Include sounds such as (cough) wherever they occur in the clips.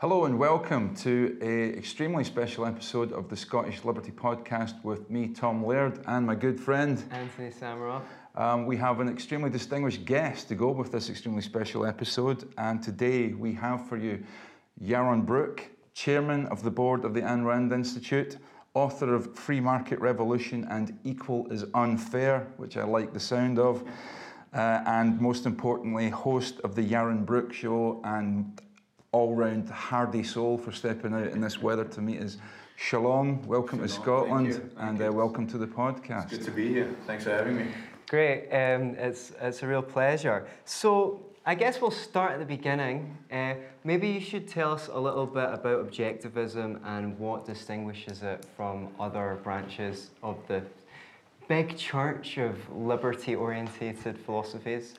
Hello and welcome to a extremely special episode of the Scottish Liberty Podcast with me, Tom Laird, and my good friend Anthony Samaroff. Um, we have an extremely distinguished guest to go with this extremely special episode, and today we have for you Yaron Brook, Chairman of the Board of the Ayn Rand Institute, author of Free Market Revolution and Equal is Unfair, which I like the sound of, uh, and most importantly, host of the Yaron Brook Show and all round hardy soul for stepping out in this weather to meet us. Shalom, welcome Shalom, to Scotland, thank thank and. Uh, welcome to the podcast. It's good to be here. Thanks for having me. Great, um, it's, it's a real pleasure. So, I guess we'll start at the beginning. Uh, maybe you should tell us a little bit about objectivism and what distinguishes it from other branches of the big church of liberty orientated philosophies.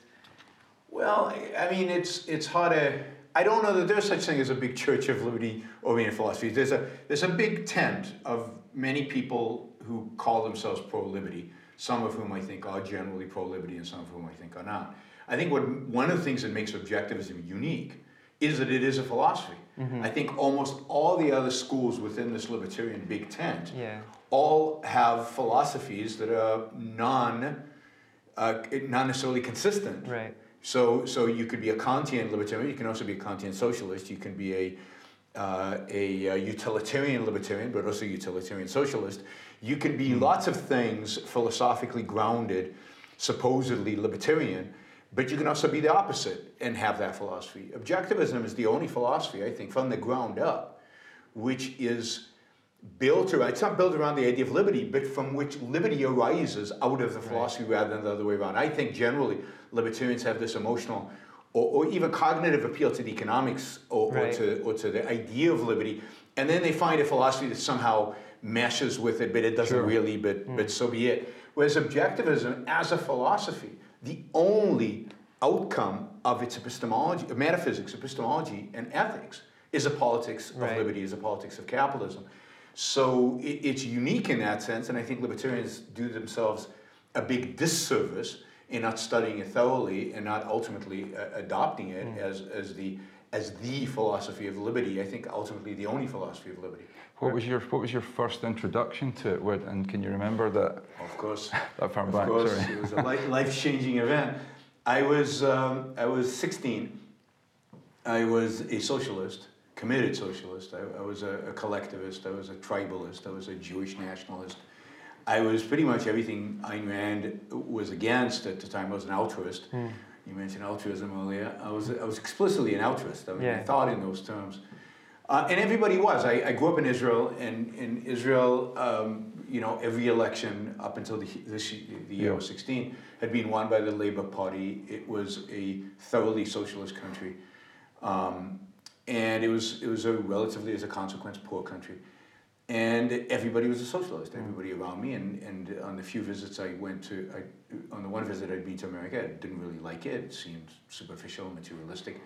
Well, I I mean, it's it's hard to. I don't know that there's such thing as a big church of liberty oriented philosophy. There's a there's a big tent of many people who call themselves pro liberty. Some of whom I think are generally pro liberty, and some of whom I think are not. I think what one of the things that makes objectivism unique is that it is a philosophy. I think almost all the other schools within this libertarian big tent Yeah. all have philosophies that are non uh, not necessarily consistent. Right. So, so you could be a Kantian libertarian. You can also be a Kantian socialist. You can be a uh, a, uh utilitarian libertarian, but also utilitarian socialist. You can be lots of things philosophically grounded, supposedly libertarian, but you can also be the opposite and have that philosophy. Objectivism is the only philosophy, I think, from the ground up, which is built around, it's not built around the idea of liberty, but from which liberty arises out of the philosophy rather than the other way around. I think generally libertarians have this emotional or, or even cognitive appeal to the economics or, Right. or, to, or to the idea of liberty, and then they find a philosophy that somehow meshes with it, but it doesn't Sure. really, but, hmm. but so be it. Whereas objectivism as a philosophy, the only outcome of its epistemology, metaphysics, epistemology, and ethics is a politics of liberty, is a politics of capitalism. So it, it's unique in that sense, and I think libertarians do themselves a big disservice in not studying it thoroughly and not ultimately uh, adopting it as, as the as the philosophy of liberty. I think ultimately the only philosophy of liberty. What was your What was your first introduction to it? And can you remember that? Of course, (laughs) That far of back, course, sorry. it was a life changing event. I was um, I was 16. I was a socialist, committed socialist. I, I was a, a collectivist. I was a tribalist. I was a Jewish nationalist. I was pretty much everything Ayn Rand was against at the time. I was an altruist. Hmm. You mentioned altruism earlier. I was I was explicitly an altruist. I mean, I thought in those terms. Uh, and everybody was. I, I grew up in Israel, and in Israel, um, you know, every election up until the, this, the year Yeah. of 16 had been won by the Labour Party. It was a thoroughly socialist country. Um, and it was, it was a relatively, as a consequence, poor country. And everybody was a socialist, mm. everybody around me. And, and on the few visits I went to, I, on the one visit I'd been to America, I didn't really like it. It seemed superficial, materialistic,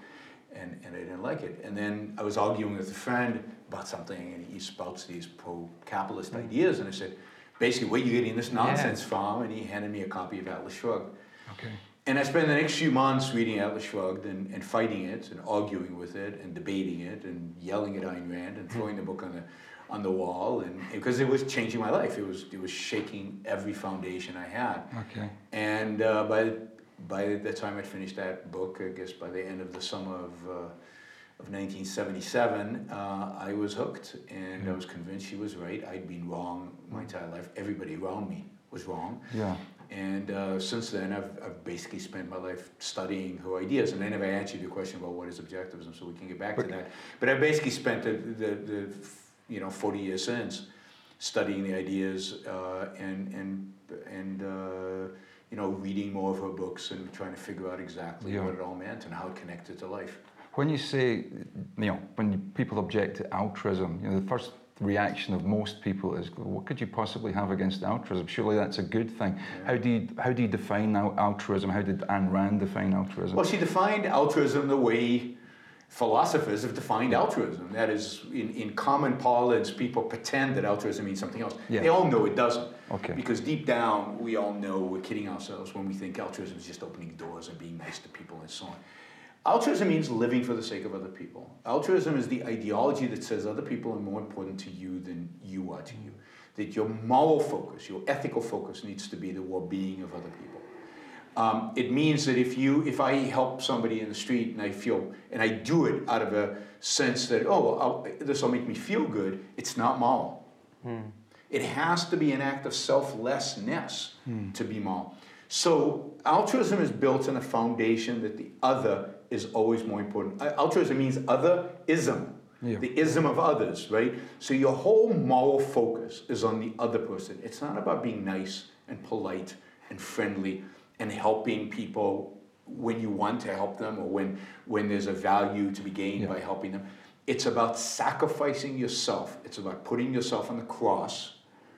and, and I didn't like it. And then I was arguing with a friend about something, and he spouts these pro capitalist mm. ideas. And I said, basically, where are you getting this nonsense from? And he handed me a copy of Atlas Shrugged. Okay. And I spent the next few months reading Atlas Shrugged and, and fighting it and arguing with it and debating it and yelling at Ayn Rand and throwing the book on the on the wall and because it was changing my life. It was it was shaking every foundation I had. Okay. And uh, by by the time I'd finished that book, I guess by the end of the summer of uh, of 1977, uh, I was hooked, and I was convinced she was right. I'd been wrong my entire life. Everybody around me was wrong. Yeah. And uh, since then, I've, I've basically spent my life studying her ideas. And then if I never answered your question about what is objectivism, so we can get back to that. But I basically spent the, the, the you know 40 years since studying the ideas uh, and and and uh, you know reading more of her books and trying to figure out exactly Yeah. what it all meant and how it connected to life. When you say, you know, when people object to altruism, you know, the first reaction of most people is, what could you possibly have against altruism? Surely that's a good thing. How do you how do you define altruism? How did Anne Rand define altruism? Well, she defined altruism the way philosophers have defined altruism. That is, in, in common parlance, people pretend that altruism means something else. Yeah. They all know it doesn't. Okay. Because deep down, we all know we're kidding ourselves when we think altruism is just opening doors and being nice to people and so on. Altruism means living for the sake of other people. Altruism is the ideology that says other people are more important to you than you are to you. That your moral focus, your ethical focus needs to be the well-being of other people. Um, it means that if you, if I help somebody in the street and I feel, and I do it out of a sense that oh, this will make me feel good, it's not moral. Hmm. It has to be an act of selflessness hmm. to be moral. So altruism is built on a foundation that the other is always more important. Altruism means other-ism, yeah. the ism of others, right? So your whole moral focus is on the other person. It's not about being nice and polite and friendly and helping people when you want to help them or when, when there's a value to be gained yeah. by helping them. It's about sacrificing yourself. It's about putting yourself on the cross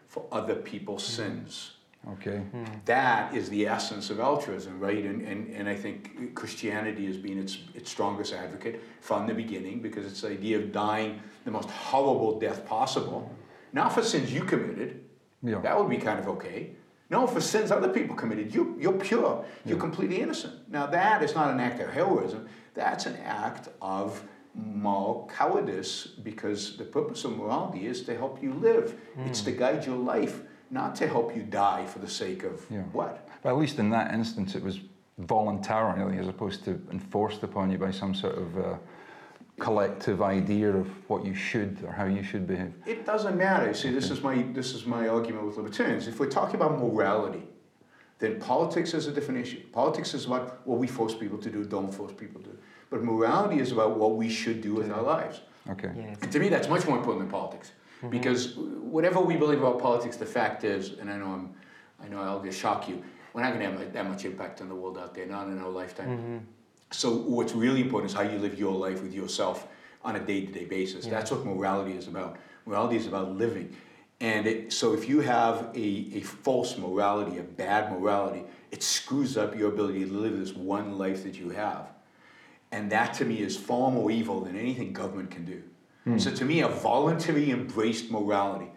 for other people's mm. sins. Okay. That is the essence of altruism, right? And, and, and I think Christianity has been its, its strongest advocate from the beginning because it's the idea of dying the most horrible death possible. Not for sins you committed, yeah. that would be kind of okay. No, for sins other people committed, you, you're pure, you're yeah. completely innocent. Now, that is not an act of heroism, that's an act of moral cowardice because the purpose of morality is to help you live, mm. it's to hmm. guide your life not to help you die for the sake of yeah. what? But at least in that instance, it was voluntarily as opposed to enforced upon you by some sort of uh, collective idea of what you should or how you should behave. It doesn't matter. See, this is my this is my argument with libertarians. If we're talking about morality, then politics is a different issue. Politics is about what we force people to do, don't force people to do. But morality is about what we should do with our lives. Okay. Yeah. And to me, that's much more important than politics. Mm-hmm. Because whatever we believe about politics, the fact is, and I know I'm, I know I'll just shock you, we're not going to have that much impact on the world out there, not in our lifetime. Mm-hmm. So what's really important is how you live your life with yourself on a day-to-day basis. Yeah. That's what morality is about. Morality is about living. And it, so if you have a, a false morality, a bad morality, it screws up your ability to live this one life that you have. And that to me is far more evil than anything government can do. Mm. So to me, a voluntary embraced morality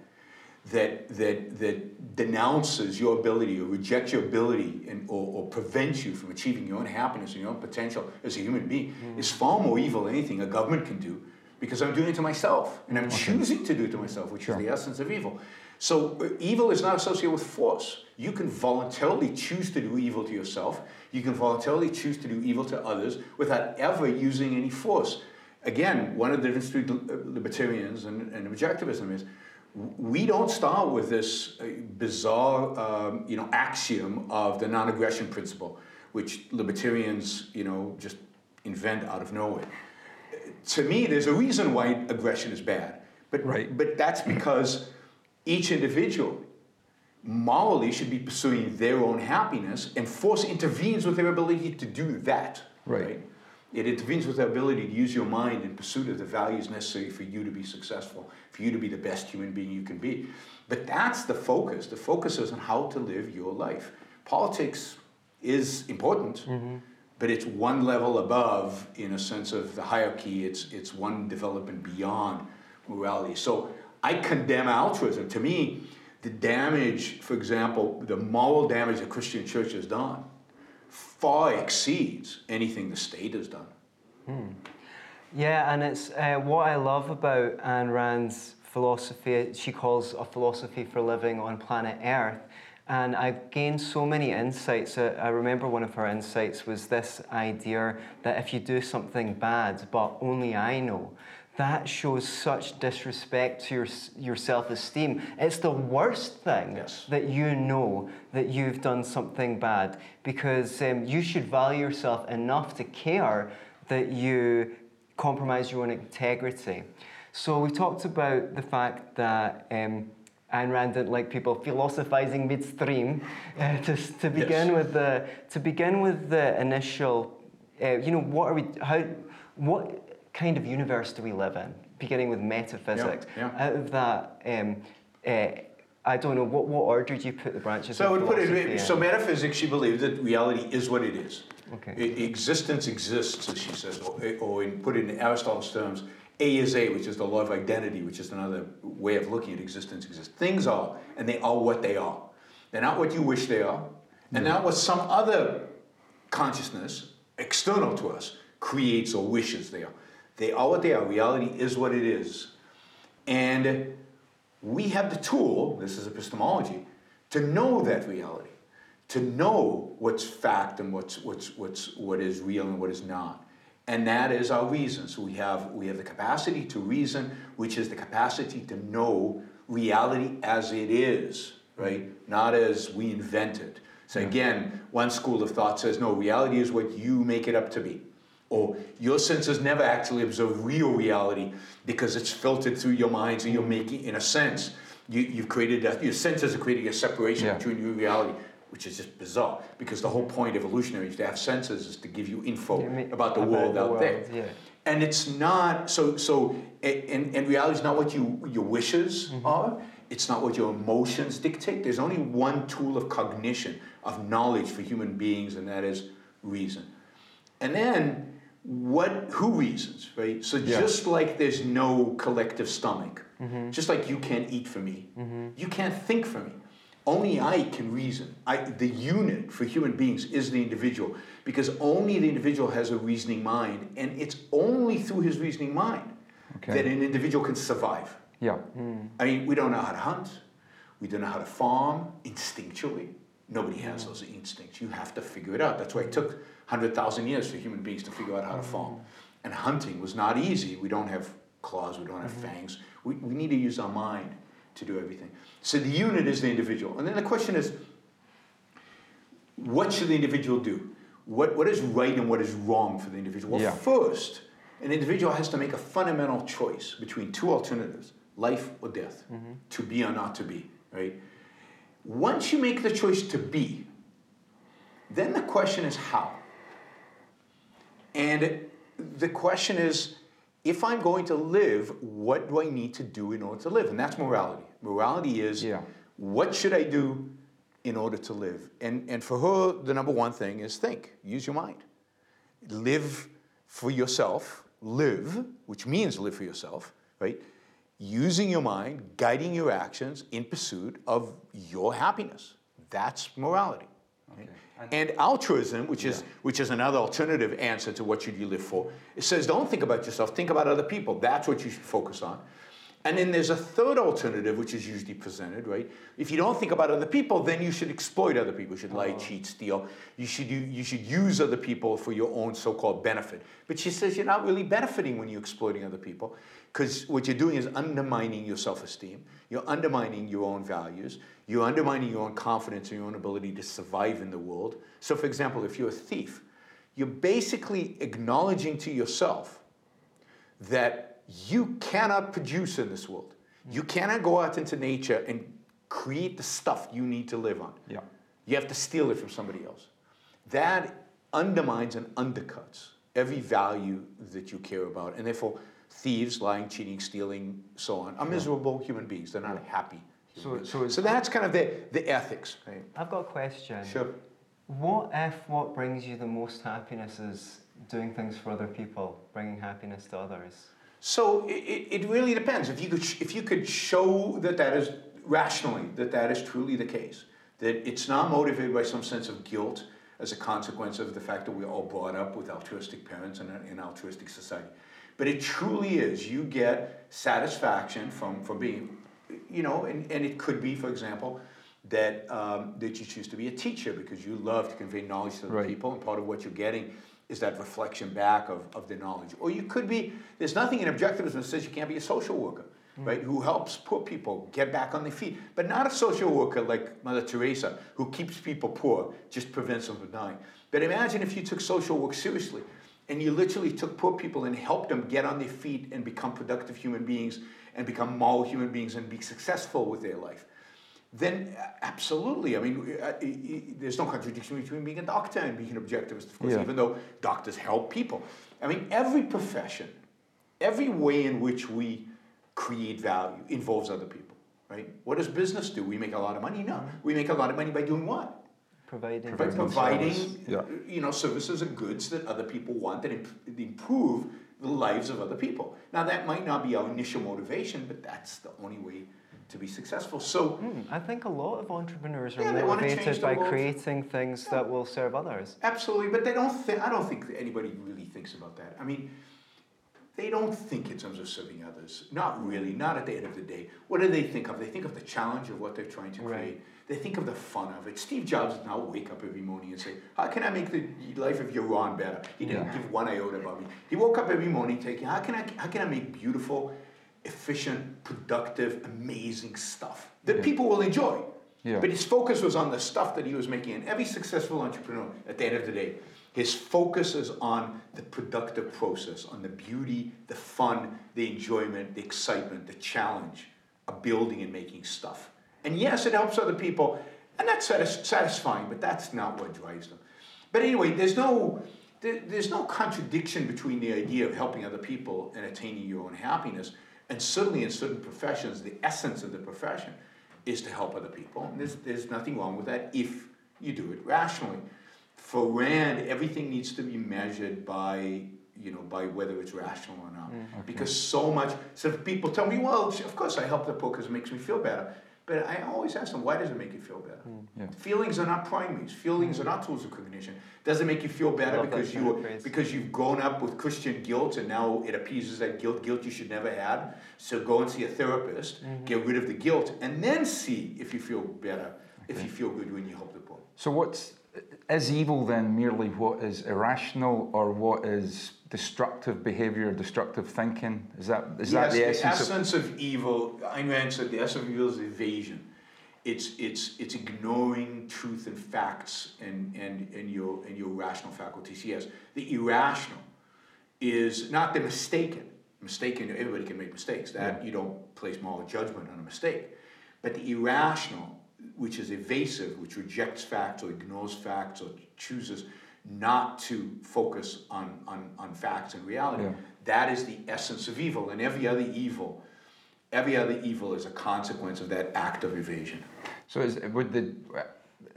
that, that, that denounces your ability or rejects your ability and, or, or prevents you from achieving your own happiness and your own potential as a human being mm. is far more evil than anything a government can do because I'm doing it to myself and I'm okay. choosing to do it to myself, which sure. is the essence of evil. So uh, evil is not associated with force. You can voluntarily choose to do evil to yourself. You can voluntarily choose to do evil to others without ever using any force again, one of the differences between libertarians and, and objectivism is we don't start with this uh, bizarre, um, you know, axiom of the non-aggression principle, which libertarians, you know, just invent out of nowhere. To me, there's a reason why aggression is bad, but right. but that's because each individual morally should be pursuing their own happiness, and force intervenes with their ability to do that. right? right? It intervenes with the ability to use your mind in pursuit of the values necessary for you to be successful, for you to be the best human being you can be. But that's the focus. The focus is on how to live your life. Politics is important, mm-hmm. but it's one level above in a sense of the hierarchy. It's, it's one development beyond morality. So I condemn altruism. To me, the damage, for example, the moral damage the Christian church has done far exceeds anything the state has done. Hmm. Yeah, and it's uh, what I love about Ayn Rand's philosophy. She calls a philosophy for living on planet Earth. And I've gained so many insights. I remember one of her insights was this idea that if you do something bad, but only I know, that shows such disrespect to your, your self esteem. It's the worst thing yes. that you know that you've done something bad because um, you should value yourself enough to care that you compromise your own integrity. So we talked about the fact that. Um, Ayn Rand didn't like people philosophizing midstream. (laughs) Uh, to, to begin yes. with the to begin with the initial, uh, you know, what are we? How? What kind of universe do we live in? Beginning with metaphysics. Yeah, yeah. Out of that, um, uh, I don't know, what, what order do you put the branches so I would put it, So metaphysics, she believes that reality is what it is. Okay. It, existence exists, as she says, or, or in, put it in Aristotle's terms, A is A, which is the law of identity, which is another way of looking at existence exists. Things are, and they are what they are. They're not what you wish they are, and not what some other consciousness external to us creates or wishes they are. They are what they are. Reality is what it is. And we have the tool, this is epistemology, to know that reality, to know what's fact and what's, what's, what's, what is real and what is not. And that is our reason. So we have, we have the capacity to reason, which is the capacity to know reality as it is, right? Not as we invent it. So again, one school of thought says, no, reality is what you make it up to be. Or your senses never actually observe real reality because it's filtered through your mind, so you're making, in a sense, you, you've created, a, your senses are creating a separation Yeah. between your reality, which is just bizarre. Because the whole point of evolutionary is to have senses is to give you info You mean- about the about world the out world, there. yeah. And it's not so so and, and reality is not what you your wishes Mm-hmm. are. It's not what your emotions dictate. There's only one tool of cognition, of knowledge for human beings, and that is reason. And then what who reasons, right? So Yeah. just like there's no collective stomach, Mm-hmm. just like you can't eat for me, you can't think for me. Only I can reason. I, the unit for human beings is the individual because only the individual has a reasoning mind, and it's only through his reasoning mind Okay. that an individual can survive. Yeah. I mean, we don't know how to hunt, we don't know how to farm instinctually. Nobody has those instincts. You have to figure it out. That's why it took 100,000 years for human beings to figure out how to mm. farm. And hunting was not easy. We don't have claws, we don't have mm-hmm. fangs. We, we need to use our mind to do everything. So the unit is the individual. And then the question is what should the individual do? What, what is right and what is wrong for the individual? Well, Yeah. first, an individual has to make a fundamental choice between two alternatives life or death, mm-hmm. to be or not to be, right? Once you make the choice to be, then the question is how. And the question is if I'm going to live, what do I need to do in order to live? And that's morality. Morality is Yeah. what should I do in order to live? And, and for her, the number one thing is think, use your mind. Live for yourself, live, which means live for yourself, right? Using your mind, guiding your actions in pursuit of your happiness. That's morality. Right? And altruism, which is which is another alternative answer to what should you live for, it says don't think about yourself, think about other people. That's what you should focus on. And then there's a third alternative, which is usually presented, right? If you don't think about other people, then you should exploit other people. You should lie, uh-huh. cheat, steal. You should, you, you should use other people for your own so called benefit. But she says you're not really benefiting when you're exploiting other people because what you're doing is undermining your self esteem. You're undermining your own values. You're undermining your own confidence and your own ability to survive in the world. So, for example, if you're a thief, you're basically acknowledging to yourself that you cannot produce in this world. You cannot go out into nature and create the stuff you need to live on. Yeah. You have to steal it from somebody else. That undermines and undercuts every value that you care about. And therefore, thieves, lying, cheating, stealing, so on, are miserable human beings. They're not happy. So- so so that's kind of the, the ethics. Right? I've got a question. Sure. What if what brings you the most happiness is doing things for other people, bringing happiness to others? So it, it it really depends. If you could sh- if you could show that that is rationally that that is truly the case, that it's not motivated by some sense of guilt as a consequence of the fact that we're all brought up with altruistic parents and an altruistic society, but it truly is. You get satisfaction from from being, you know, and, and it could be, for example. That, um, that you choose to be a teacher because you love to convey knowledge to other Right. people, and part of what you're getting is that reflection back of, of the knowledge. Or you could be, there's nothing in objectivism that says you can't be a social worker, right? Who helps poor people get back on their feet. But not a social worker like Mother Teresa, who keeps people poor, just prevents them from dying. But imagine if you took social work seriously and you literally took poor people and helped them get on their feet and become productive human beings and become moral human beings and be successful with their life then absolutely. I mean, uh, uh, there's no contradiction between being a doctor and being an objectivist, of course, Yeah. even though doctors help people. I mean, every profession, every way in which we create value involves other people, right? What does business do? We make a lot of money? No. We make a lot of money by doing what? Providing. By Providing providing. Yeah. you know, services and goods that other people want that imp- improve the lives of other people. Now, that might not be our initial motivation, but that's the only way to be successful. So Hmm, I think a lot of entrepreneurs are Yeah, they wanna change motivated by world. creating things that will serve others. absolutely, but they don't. Th- I don't think anybody really thinks about that. I mean, they don't think in terms of serving others. Not really. Not at the end of the day. What do they think of? They think of the challenge of what they're trying to create. Right. They think of the fun of it. Steve Jobs did not wake up every morning and say, "How can I make the life of Yaron better?" He didn't Yeah. give one iota about me. He woke up every morning thinking, "How can I? How can I make beautiful, efficient, productive, amazing stuff that Yeah. people will enjoy?" Yeah. But his focus was on the stuff that he was making. And every successful entrepreneur, at the end of the day, his focus is on the productive process, on the beauty, the fun, the enjoyment, the excitement, the challenge of building and making stuff. And yes, it helps other people, and that's satisfying, but that's not what drives them. But anyway, there's no there's no contradiction between the idea of helping other people and attaining your own happiness. And certainly in certain professions, the essence of the profession is to help other people. And there's, there's nothing wrong with that if you do it rationally. For Rand, everything needs to be measured by, you know, by whether it's rational or not. Because so much, so people tell me, well, of course I help the poor because it makes me feel better. But I always ask them, why does it make you feel better? Yeah. Feelings are not primaries. Feelings are not tools of cognition. Does it make you feel better because you phrase. because you've grown up with Christian guilt and now it appeases that guilt, guilt you should never had. So go and see a therapist, Mm-hmm. get rid of the guilt, and then see if you feel better, if you feel good when you help the poor. So what's is evil then merely what is irrational or what is destructive behavior, destructive thinking? Is that is that the yes, essence, of essence of, evil, Ayn Rand said the essence of evil is evasion. It's, it's, it's ignoring truth and facts and, and, and, your, and your rational faculties. Yes, the irrational is not the mistaken. Mistaken, everybody can make mistakes. That you don't place moral judgment on a mistake. But the irrational, which is evasive, which rejects facts or ignores facts or chooses not to focus on, on, on facts and reality, Yeah. that is the essence of evil. And every other evil, every other evil is a consequence of that act of evasion. So is, would the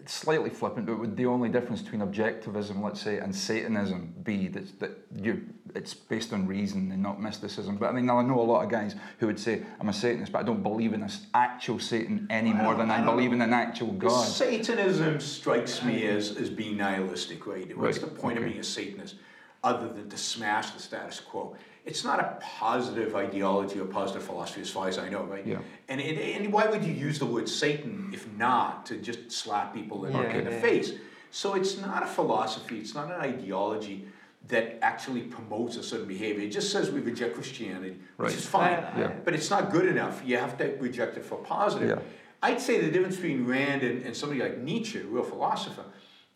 slightly flippant, but would the only difference between objectivism, let's say, and Satanism be that that you it's based on reason and not mysticism? But I mean, I know a lot of guys who would say, "I'm a Satanist, but I don't believe in this actual Satan any more than I I, believe in an actual God." Satanism strikes me as, as being nihilistic, right? What's Right, the point of being a Satanist other than to smash the status quo? It's not a positive ideology or positive philosophy, as far as I know, right? Yeah. And, and, and why would you use the word Satan if not to just slap people in, Yeah, in the yeah. face? So it's not a philosophy, it's not an ideology that actually promotes a certain behavior. It just says we reject Christianity, which Right. is fine. I- Yeah. But it's not good enough. You have to reject it for positive. Yeah. I'd say the difference between Rand and, and somebody like Nietzsche, a real philosopher,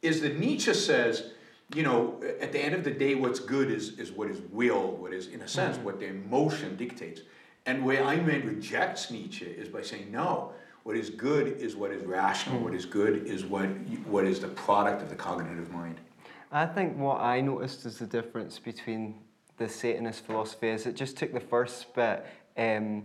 is that Nietzsche says, you know, at the end of the day, what's good is, is what is will, what is, in a sense, what the emotion dictates. And where Ayn Rand rejects Nietzsche is by saying, no, what is good is what is rational, what is good is what, what is the product of the cognitive mind. I think what I noticed is the difference between the Satanist philosophy is it just took the first bit. Um,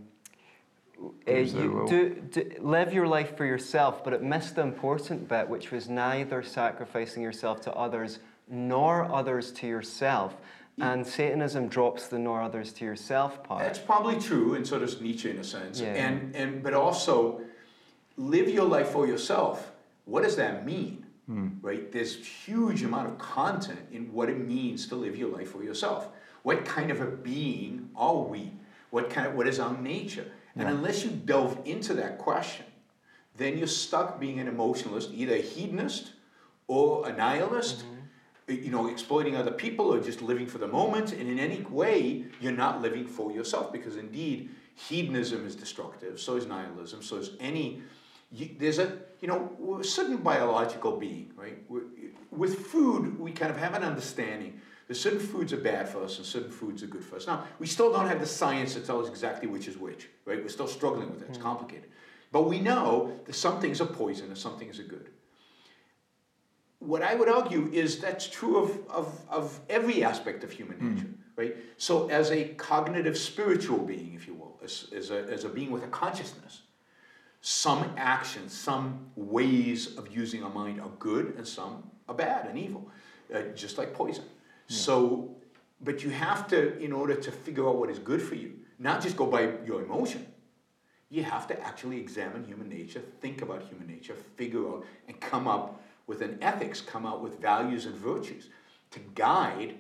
uh, you do, do, live your life for yourself, but it missed the important bit, which was neither sacrificing yourself to others nor others to yourself. And Satanism drops the nor others to yourself part. That's probably true, and so does Nietzsche in a sense. Yeah. And and but also, live your life for yourself. What does that mean? Hmm. Right? There's huge amount of content in what it means to live your life for yourself. What kind of a being are we? What kind of what is our nature? And unless you delve into that question, then you're stuck being an emotionalist, either a hedonist or a nihilist, mm-hmm. Uh, you know, exploiting other people or just living for the moment. And in any way, you're not living for yourself because indeed, hedonism is destructive, so is nihilism, so is any. You, there's a, you know, we're a certain biological being, right? We're, with food, we kind of have an understanding that certain foods are bad for us and certain foods are good for us. Now, we still don't have the science to tell us exactly which is which, right? We're still struggling with it, it's hmm. complicated. But we know that some things are poison and some things are good what I would argue is that's true of, of, of every aspect of human nature, right? So, as a cognitive spiritual being, if you will, as, as, a, as a being with a consciousness, some actions, some ways of using our mind are good and some are bad and evil, uh, just like poison. So, but you have to, in order to figure out what is good for you, not just go by your emotion. you have to actually examine human nature, think about human nature, figure out, and come up with an ethics, come out with values and virtues to guide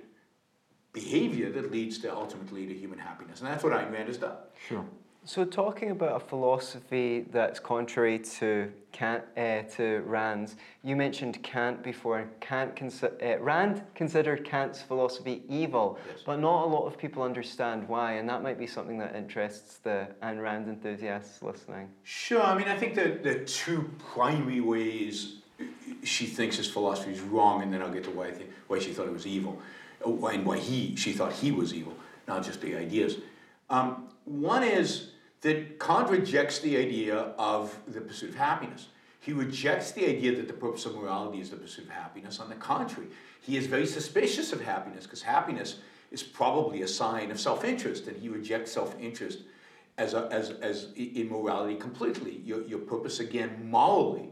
behavior that leads to ultimately to human happiness. And that's what Ayn Rand has done. Sure. So, talking about a philosophy that's contrary to Kant, uh, to Rand's, you mentioned Kant before. Kant consi- uh, Rand considered Kant's philosophy evil, Yes. but not a lot of people understand why, and that might be something that interests the Ayn Rand enthusiasts listening. Sure, I mean, I think that the two primary ways she thinks his philosophy is wrong, and then I'll get to why, why she thought it was evil, uh, and why he, she thought he was evil, not just the ideas. Um, one is that Kant rejects the idea of the pursuit of happiness. He rejects the idea that the purpose of morality is the pursuit of happiness. On the contrary, he is very suspicious of happiness because happiness is probably a sign of self interest, and he rejects self interest as, a, as, as i- in morality completely. Your, your purpose, again, morally,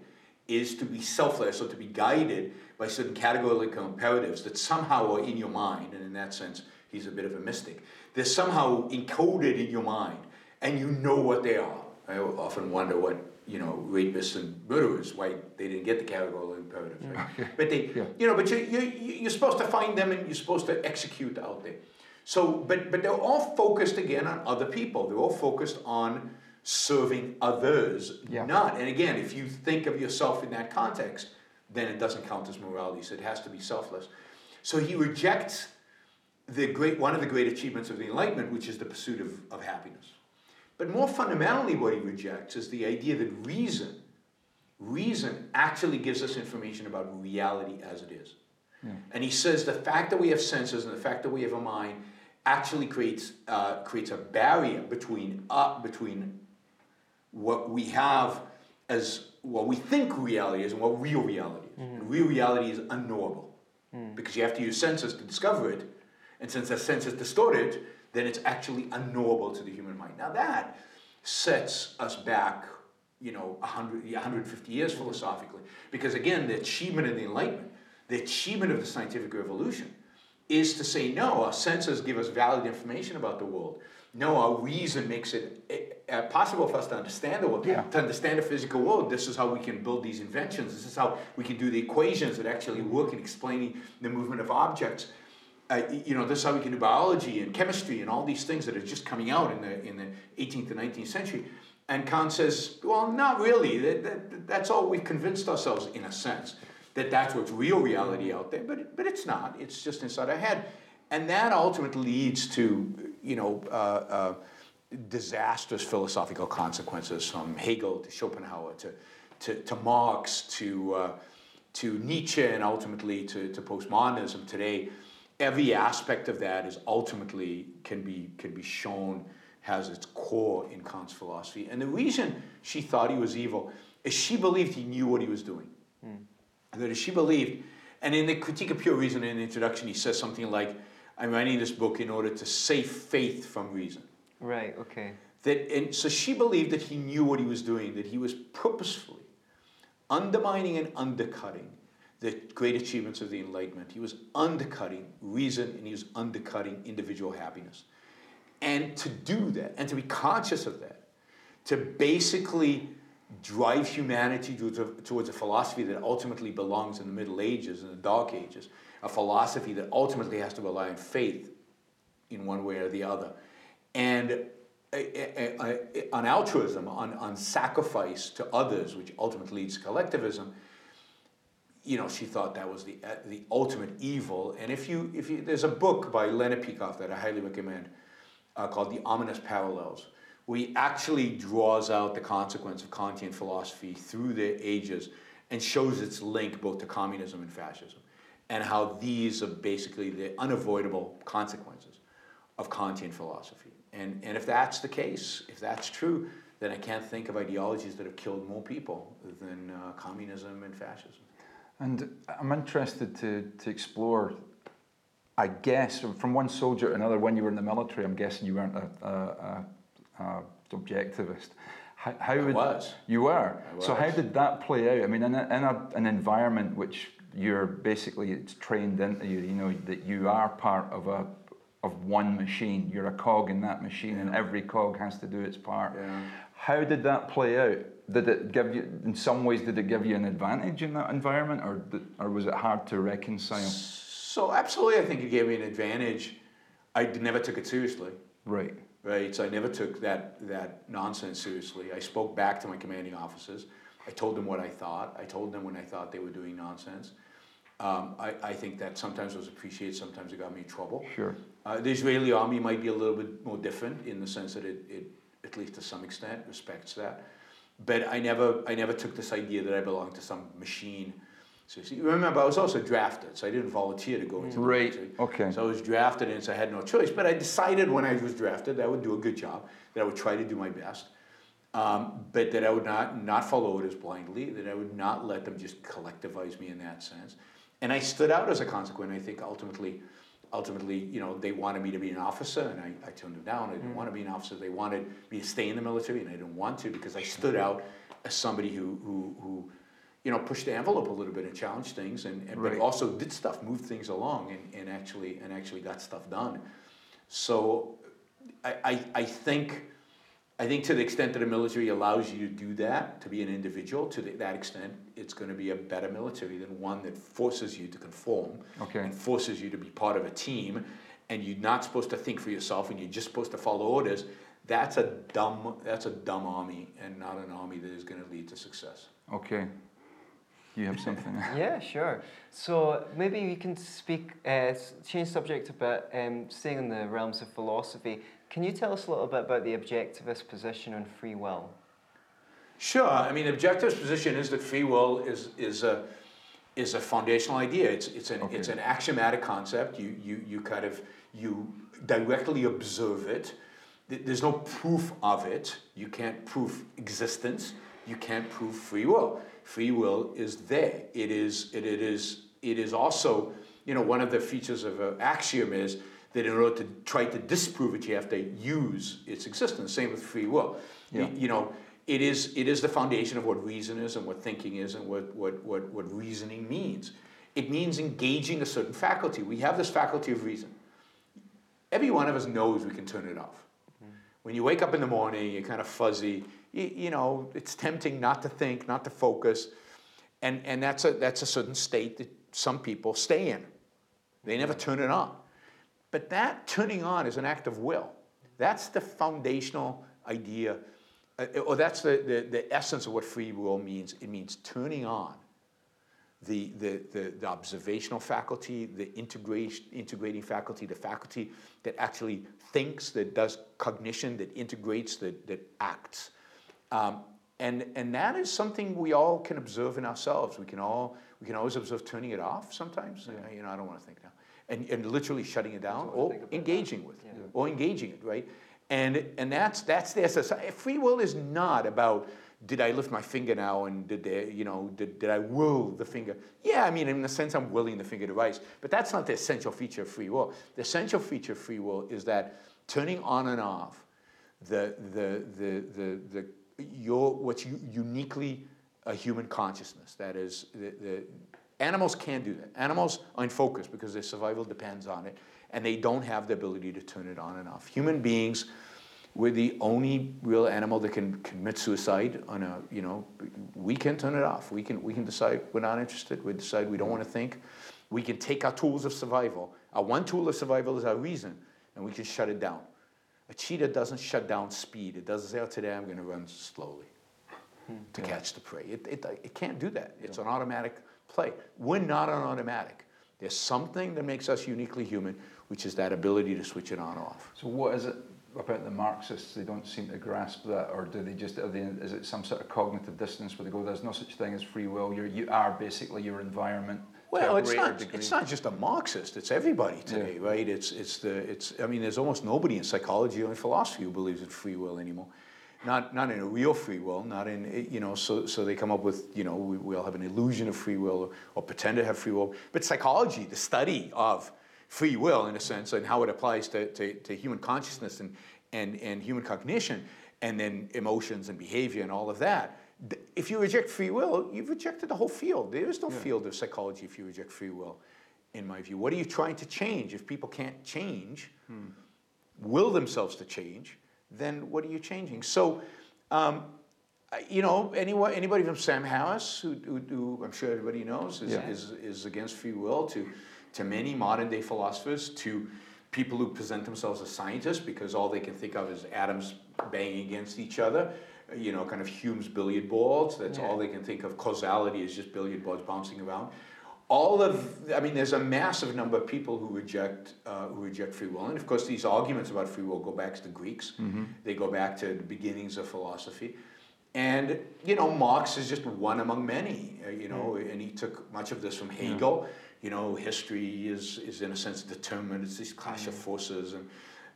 is to be selfless or to be guided by certain categorical imperatives that somehow are in your mind, and in that sense, he's a bit of a mystic. They're somehow encoded in your mind, and you know what they are. I often wonder what you know rapists and murderers why they didn't get the categorical imperatives, right? (laughs) But they, Yeah. you know, but you you- you're supposed to find them and you're supposed to execute out there. So, but but they're all focused again on other people. They're all focused on serving others, Yeah. not. And again, if you think of yourself in that context, then it doesn't count as morality. So it has to be selfless. So he rejects the great one of the great achievements of the Enlightenment, which is the pursuit of, of happiness. But more fundamentally, what he rejects is the idea that reason, reason actually gives us information about reality as it is. And he says the fact that we have senses and the fact that we have a mind actually creates uh, creates a barrier between uh, between what we have as what we think reality is and what real reality is. And real reality is unknowable mm. because you have to use senses to discover it, and since the senses distort it, then it's actually unknowable to the human mind. Now that sets us back, you know, 100, 150 years philosophically, because again, the achievement of the Enlightenment, the achievement of the scientific revolution, is to say no. Our senses give us valid information about the world. No, our reason makes it uh, possible for us to understand the world, Yeah. to understand the physical world. This is how we can build these inventions. This is how we can do the equations that actually work in explaining the movement of objects. Uh, you know, this is how we can do biology and chemistry and all these things that are just coming out in the in the 18th and 19th century. And Kant says, well, not really. That, that, that's all we've convinced ourselves, in a sense, that that's what's real reality out there. But but it's not. It's just inside our head, and that ultimately leads to you know. Uh, uh, disastrous philosophical consequences from Hegel to Schopenhauer to, to, to Marx to, uh, to Nietzsche and ultimately to, to postmodernism today. Every aspect of that is ultimately can be, can be shown has its core in Kant's philosophy. And the reason she thought he was evil is she believed he knew what he was doing. That is, she believed, and in the Critique of Pure Reason in the introduction, he says something like, I'm writing this book in order to save faith from reason. Right, okay. That, and so she believed that he knew what he was doing, that he was purposefully undermining and undercutting the great achievements of the Enlightenment. He was undercutting reason and he was undercutting individual happiness. And to do that, and to be conscious of that, to basically drive humanity towards a, towards a philosophy that ultimately belongs in the Middle Ages and the Dark Ages, a philosophy that ultimately has to rely on faith in one way or the other, and uh, uh, uh, on altruism, on, on sacrifice to others, which ultimately leads to collectivism. You know, she thought that was the uh, the ultimate evil. And if you if you there's a book by Leonard Peikoff that I highly recommend uh, called The Ominous Parallels, where he actually draws out the consequence of Kantian philosophy through the ages and shows its link both to communism and fascism, and how these are basically the unavoidable consequences of Kantian philosophy. And, and if that's the case, if that's true, then I can't think of ideologies that have killed more people than uh, communism and fascism. And I'm interested to, to explore, I guess, from one soldier to another, when you were in the military, I'm guessing you weren't a, a, a, a objectivist. How, how I would, was. You were. I So how did that play out? I mean, in, a, in a, an environment which you're basically it's trained into you, you know, that you are part of a of one machine. You're a cog in that machine, and every cog has to do its part. Yeah. How did that play out? Did it give you, in some ways, did it give you an advantage in that environment, or did, or was it hard to reconcile? So absolutely, I think it gave me an advantage. I never took it seriously, Right. right? So I never took that that nonsense seriously. I spoke back to my commanding officers. I told them what I thought. I told them when I thought they were doing nonsense. Um, I, I think that sometimes it was appreciated, sometimes it got me in trouble. Sure. Uh, the Israeli army might be a little bit more different in the sense that it, it, at least to some extent, respects that. But I never, I never took this idea that I belonged to some machine. So see, remember, I was also drafted, so I didn't volunteer to go into the Right, military. okay. So I was drafted, and so I had no choice. But I decided when I was drafted that I would do a good job, that I would try to do my best, um, but that I would not not follow orders blindly, that I would not let them just collectivize me in that sense. And I stood out as a consequence. I think ultimately, ultimately, you know, they wanted me to be an officer, and I, I turned them down. I didn't mm-hmm. want to be an officer. They wanted me to stay in the military, and I didn't want to because I stood out as somebody who who, who you know, pushed the envelope a little bit and challenged things, and, and Right. but also did stuff, moved things along, and, and actually and actually got stuff done. So, I, I, I think I think to the extent that a military allows you to do that, to be an individual, to the, that extent, it's going to be a better military than one that forces you to conform Okay. and forces you to be part of a team, and you're not supposed to think for yourself, and you're just supposed to follow orders. That's a dumb. That's a dumb army, and not an army that is going to lead to success. Okay. You have something? (laughs) Yeah, sure. So maybe we can speak, uh, change subject a bit, um, staying in the realms of philosophy. Can you tell us a little bit about the objectivist position on free will? Sure. I mean, objective's position is that free will is is a is a foundational idea. It's it's an it's an axiomatic concept. You you you kind of you directly observe it. There's no proof of it. You can't prove existence. You can't prove free will. Free will is there. It is it, it is it is also you know one of the features of an axiom is that in order to try to disprove it, you have to use its existence. Same with free will. You- Yeah. you know, it is, it is the foundation of what reason is and what thinking is and what, what, what, what reasoning means. It means engaging a certain faculty. We have this faculty of reason. Every one of us knows we can turn it off. Mm-hmm. When you wake up in the morning, you're kind of fuzzy. You, you know, it's tempting not to think, not to focus. And, and that's, a, that's a certain state that some people stay in. They never mm-hmm. turn it on. But that turning on is an act of will. That's the foundational idea, uh, or that's the, the, the essence of what free will means. It means turning on the, the, the, the observational faculty, the integration, integrating faculty, the faculty that actually thinks, that does cognition, that integrates, that, that acts. Um, and, and that is something we all can observe in ourselves. We can all we can always observe turning it off sometimes. Uh, You know, I don't want to think now. And, and literally shutting it down or about that. engaging with it, Yeah. or engaging it, right? And, and that's, that's the essence. Eh, free will is not about did I lift my finger now and did they, you know, did, did I will the finger? Yeah, I mean, in the sense I'm willing the finger to rise, but that's not the essential feature of free will. The essential feature of free will is that turning on and off the, the, the, the, the, your, what's uniquely a human consciousness. That is, the, the animals can't do that. Animals are in focus because their survival depends on it, and they don't have the ability to turn it on and off. Human beings, we're the only real animal that can commit suicide on a, you know, we can turn it off. We can, we can decide we're not interested. We decide we don't want to think. We can take our tools of survival. Our one tool of survival is our reason, and we can shut it down. A cheetah doesn't shut down speed. It doesn't say, oh, today I'm going to run slowly hmm. to catch the prey. It, it, it can't do that. It's an automatic play. We're not an automatic. There's something that makes us uniquely human, which is that ability to switch it on off. So what is it about the Marxists? They don't seem to grasp that, or do they just? Are they, is it some sort of cognitive dissonance where they go, "There's no such thing as free will. You're, you are basically your environment." Well, it's not. degree." It's not just a Marxist. It's everybody today, right? It's it's the it's. I mean, there's almost nobody in psychology or in philosophy who believes in free will anymore. Not not in a real free will. Not in you know. So so they come up with you know we, we all have an illusion of free will or, or pretend to have free will. But psychology, the study of free will in a sense and how it applies to, to, to human consciousness and, and and human cognition and then emotions and behavior and all of that. If you reject free will, you've rejected the whole field. There is no field of psychology if you reject free will in my view. What are you trying to change? If people can't change, hmm. will themselves to change, then what are you changing? So, um, you know, anyone, anybody from Sam Harris, who, who, who I'm sure everybody knows, is, Yeah. is, is against free will, to, to many modern day philosophers, to people who present themselves as scientists because all they can think of is atoms banging against each other, you know, kind of Hume's billiard balls. That's all they can think of. Causality is just billiard balls bouncing around. All of, I mean, there's a massive number of people who reject, uh, who reject free will. And of course, these arguments about free will go back to the Greeks. They go back to the beginnings of philosophy. And, you know, Marx is just one among many, uh, you know, and he took much of this from Hegel. You know, history is, is in a sense determined, it's this clash of forces. And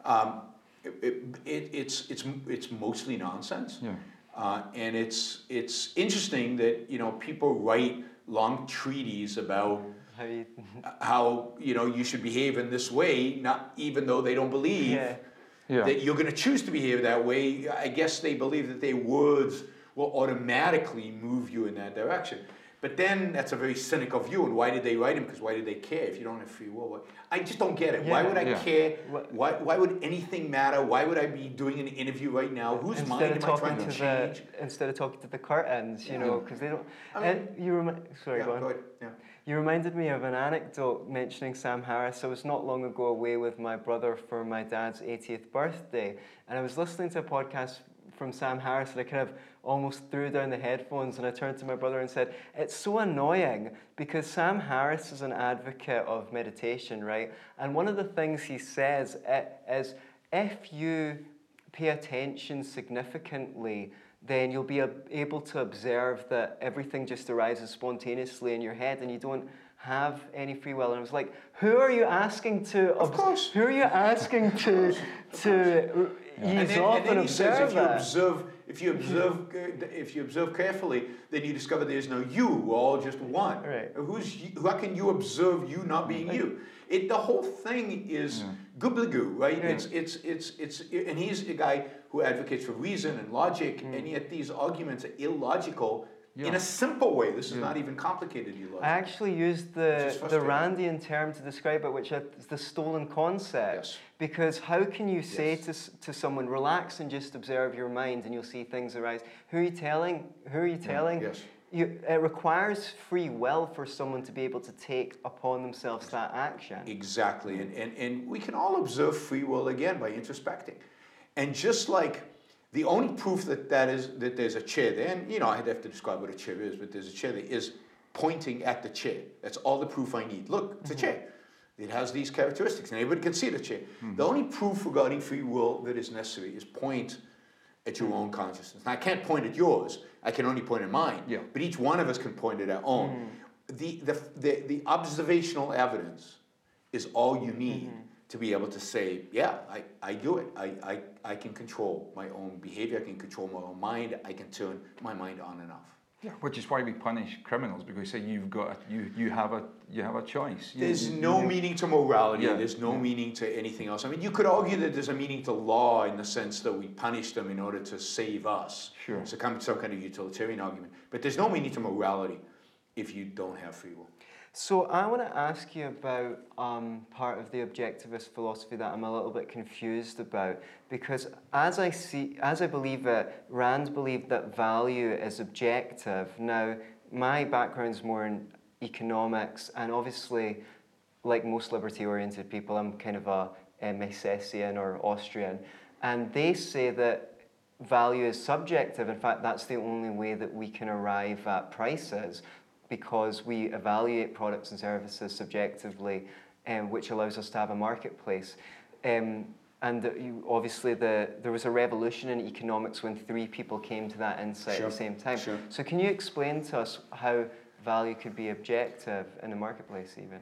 um, it, it, it, it's, it's, it's mostly nonsense. Yeah. Uh, and it's, it's interesting that, you know, people write long treaties about How you, how, you know, you should behave in this way, not even though they don't believe yeah. Yeah. that you're going to choose to behave that way. I guess they believe that their words will automatically move you in that direction. But then that's a very cynical view. And why did they write him? Because why did they care if you don't have free will? I just don't get it. Why would I Yeah. care? What- Why, why would anything matter? Why would I be doing an interview right now? Whose mind Instead of am I trying to to the change? instead of talking to the curtains, you know, because they don't. I mean- and you remi- sorry, Yeah, go on. go ahead. Yeah. You reminded me of an anecdote mentioning Sam Harris. I was not long ago away with my brother for my dad's 80th birthday, and I was listening to a podcast from Sam Harris, and I kind of almost threw down the headphones and I turned to my brother and said, It's so annoying because Sam Harris is an advocate of meditation, right? And one of the things he says is if you pay attention significantly, then you'll be able to observe that everything just arises spontaneously in your head and you don't have any free will. And I was like, who are you asking to Of course. Who are you asking (laughs) to to r- And ease then, off and and, then he observe if you that? observe, if you observe, if you observe carefully, then you discover there is no you. We're all just one. Right. Who's you, how can you observe you not being you? It the whole thing is goobly-goo, right? Yeah. It's it's it's it's and he's a guy who advocates for reason and logic, Mm. and yet these arguments are illogical in a simple way. This is Yeah. not even complicated illogic. I actually used the, the. Randian term to describe it, which is the stolen concept. Yes. Because how can you say Yes. to, to someone, relax and just observe your mind and you'll see things arise? Who are you telling? Who are you mm, telling? Yes. You, it requires free will for someone to be able to take upon themselves that action. Exactly, and, and, and we can all observe free will again by introspecting. And just like the only proof that, that is that there's a chair there, and you know, I'd have to describe what a chair is, but there's a chair that is pointing at the chair. That's all the proof I need. Look, it's a mm-hmm. chair. It has these characteristics, and everybody can see the chair. Mm-hmm. The only proof regarding free will that is necessary is point at your own consciousness. Now, I can't point at yours. I can only point at mine. Yeah. But each one of us can point at our own. Mm-hmm. The, the, the, the observational evidence is all you need to be able to say, yeah, I, I do it. I, I, I can control my own behavior. I can control my own mind. I can turn my mind on and off. Yeah, which is why we punish criminals because we say you've got a, you you have a you have a choice. You- There's you- no you- meaning to morality. Yeah, There's no yeah. meaning to anything else. I mean, you could argue that there's a meaning to law in the sense that we punish them in order to save us. Sure. It's a kind some kind of utilitarian argument. But there's no meaning to morality if you don't have free will. So I want to ask you about um, part of the objectivist philosophy that I'm a little bit confused about, because as I see, as I believe it, Rand believed that value is objective. Now, my background's more in economics, and obviously, like most liberty-oriented people, I'm kind of a, Misesian or Austrian, and they say that value is subjective. In fact, that's the only way that we can arrive at prices because we evaluate products and services subjectively, um, which allows us to have a marketplace. Um, and that you, obviously, the, there was a revolution in economics when three people came to that insight Sure, at the same time. sure. So, can you explain to us how value could be objective in a marketplace, even?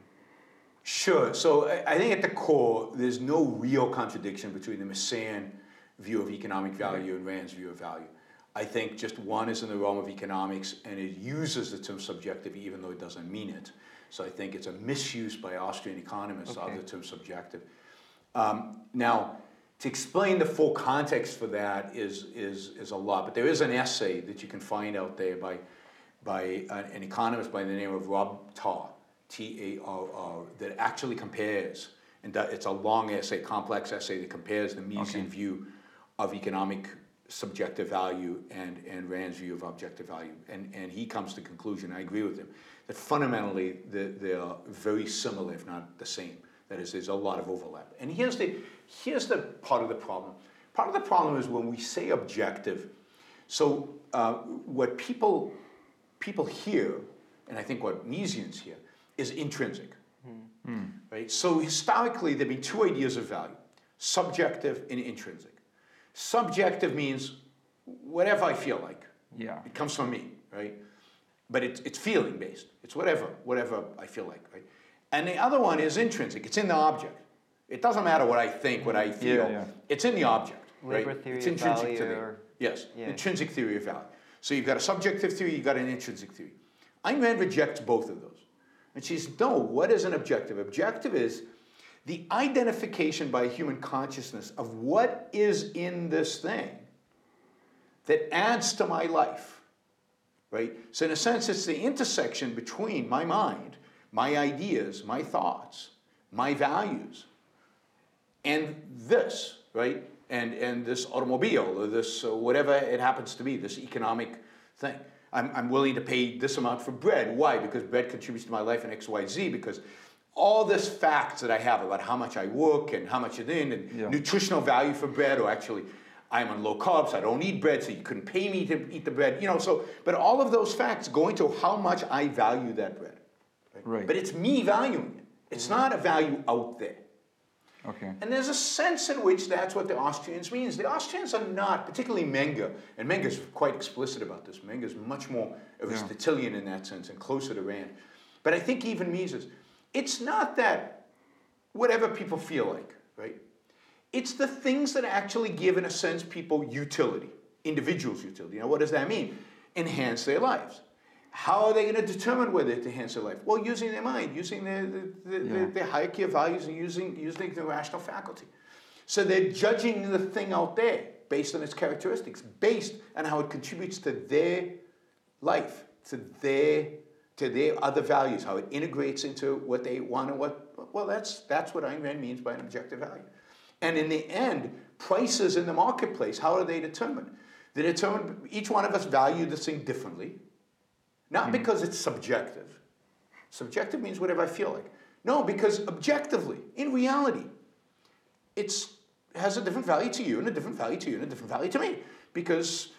Sure. So I, I think at the core, there's no real contradiction between the Misesian view of economic value and Rand's view of value. I think just one is in the realm of economics and it uses the term subjective even though it doesn't mean it. So I think it's a misuse by Austrian economists Okay. of the term subjective. Um, now, to explain the full context for that is, is, is a lot, but there is an essay that you can find out there by, by an, an economist by the name of Rob Tarr. T A R R, that actually compares, and that it's a long essay, complex essay that compares the Misesian Okay. view of economic subjective value and, and Rand's view of objective value. And, and he comes to the conclusion, I agree with him, that fundamentally they, they are very similar, if not the same. That is, there's a lot of overlap. And here's the, here's the part of the problem. Part of the problem is when we say objective, so uh, what people, people hear, and I think what Misesians hear, is intrinsic. Right? So historically, there have been two ideas of value subjective and intrinsic. Subjective means whatever I feel like. Yeah. It comes from me, right? But it's, it's feeling based. It's whatever, whatever I feel like, right? And the other one is intrinsic. It's in the object. It doesn't matter what I think, what I feel. yeah. yeah. It's in the object, right? Labor theory it's of intrinsic value to the or- yes, Yeah. intrinsic theory of value. So you've got a subjective theory, you've got an intrinsic theory. Ayn Rand rejects both of those. And she says, no, what is an objective? Objective is the identification by human consciousness of what is in this thing that adds to my life. Right? So, in a sense, it's the intersection between my mind, my ideas, my thoughts, my values, and this, right? And, and this automobile, or this, uh, whatever it happens to be, this economic thing. I'm, I'm willing to pay this amount for bread. Why? Because bread contributes to my life in X, Y, Z. Because all this facts that I have about how much I work and how much it in and Yeah. nutritional value for bread, or actually, I'm on low carbs, I don't eat bread, so you couldn't pay me to eat the bread. You know, so, but all of those facts go into how much I value that bread. Right. But it's me valuing it. It's mm-hmm. not a value out there. Okay. And there's a sense in which that's what the Austrians means. The Austrians are not, particularly Menger, and Menger's quite explicit about this. Menger's much more Aristotelian in that sense and closer to Rand. But I think even Mises, it's not that whatever people feel like, right? It's the things that actually give, in a sense, people utility, individuals' utility. Now, what does that mean? Enhance their lives. How are they going to determine whether to enhance their life? Well, using their mind, using their, the, the, Yeah. the, their hierarchy of values, and using, using the rational faculty. So they're judging the thing out there based on its characteristics, based on how it contributes to their life, to their to their other values, how it integrates into what they want and what well that's that's what Ayn Rand means by an objective value. And in the end, prices in the marketplace, how are they determined? They determine each one of us value this thing differently, not hmm. because it's subjective. Subjective means whatever I feel like. No, because objectively, in reality, it's has a different value to you and a different value to you and a different value to me because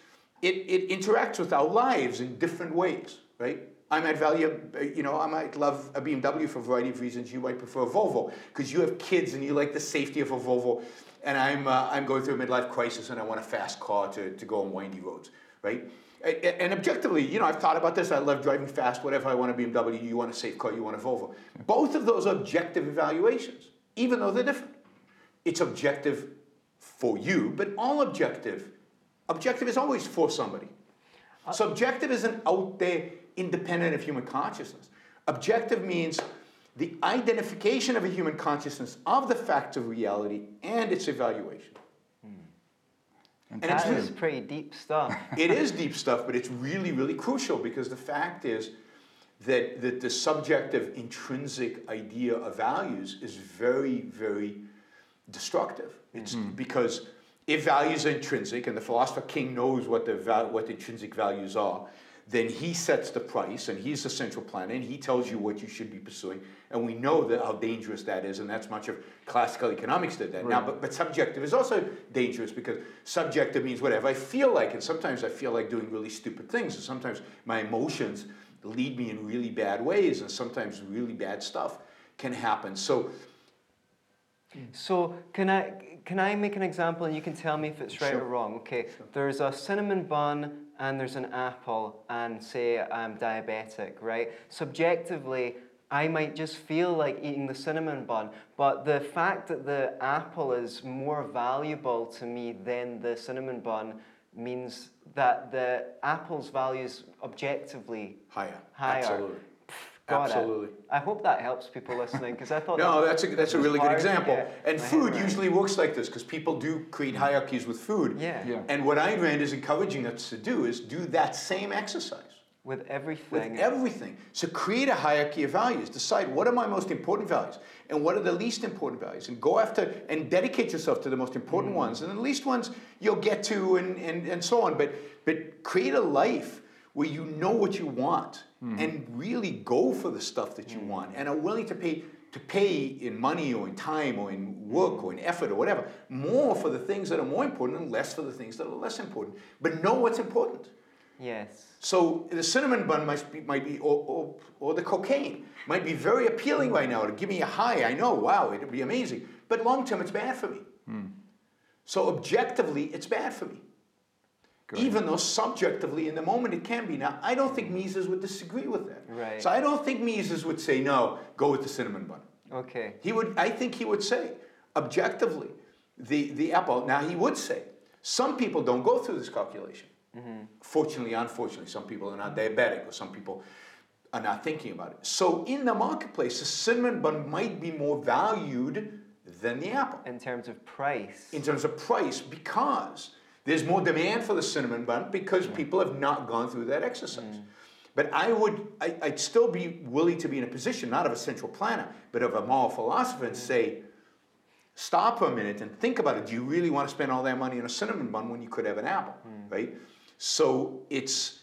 it, it interacts with our lives in different ways, right? I might value, uh, you know, I might love a BMW for a variety of reasons. You might prefer a Volvo because you have kids and you like the safety of a Volvo. And I'm, uh, I'm going through a midlife crisis and I want a fast car to, to go on windy roads, right? And objectively, you know, I've thought about this. I love driving fast, whatever. I want a BMW, you want a safe car, you want a Volvo. Both of those objective evaluations, even though they're different. It's objective for you, but all objective, objective is always for somebody. Subjective isn't out there independent of human consciousness. Objective means the identification of a human consciousness of the facts of reality and its evaluation. Hmm. And it's That really- is pretty deep stuff. (laughs) it is deep stuff, but it's really, really crucial because the fact is that, that the subjective intrinsic idea of values is very, very destructive. It's hmm. because if values are intrinsic and the philosopher King knows what the what the intrinsic values are, then he sets the price and he's the central planner and he tells you what you should be pursuing. And we know that how dangerous that is, and that's much of classical economics did that. Now, but, but subjective is also dangerous because subjective means whatever I feel like, and sometimes I feel like doing really stupid things, and sometimes my emotions lead me in really bad ways, and sometimes really bad stuff can happen. So So can I can I make an example and you can tell me if it's right Sure. or wrong? Okay, there's a cinnamon bun and there's an apple and say I'm diabetic, right? Subjectively, I might just feel like eating the cinnamon bun, but the fact that the apple is more valuable to me than the cinnamon bun means that the apple's value is objectively higher, higher. absolutely, Got it. absolutely. I hope that helps people listening because I thought No, that that's a, that's a really good example. And food around. usually works like this because people do create hierarchies with food. Yeah. Yeah. And what Ayn Rand is encouraging us to do is do that same exercise. With everything. with everything. everything. So create a hierarchy of values. Decide what are my most important values and what are the least important values, and go after and dedicate yourself to the most important mm. ones, and the least ones you'll get to, and, and, and so on. But but create a life where you know what you want hmm. and really go for the stuff that you hmm. want and are willing to pay to pay in money or in time or in work hmm. or in effort or whatever more for the things that are more important and less for the things that are less important. But know what's important. yes. So the cinnamon bun might be, might be or, or, or the cocaine might be very appealing right now to give me a high. I know, wow, it'd be amazing. But long term, it's bad for me. So objectively, it's bad for me. Great. Even though subjectively, in the moment, it can be. Now, I don't think Mises would disagree with that. Right. So I don't think Mises would say, no, go with the cinnamon bun. Okay. He would, I think he would say, objectively, the, the apple. Now, he would say, some people don't go through this calculation. Hmm. Fortunately, unfortunately, some people are not diabetic or some people are not thinking about it. So, in the marketplace, the cinnamon bun might be more valued than the apple In terms of price. in terms of price because there's more demand for the cinnamon bun because people have not gone through that exercise. Mm. But I would, I, I'd still be willing to be in a position, not of a central planner, but of a moral philosopher and mm. say, stop for a minute and think about it. Do you really want to spend all that money on a cinnamon bun when you could have an apple, mm. right? So it's,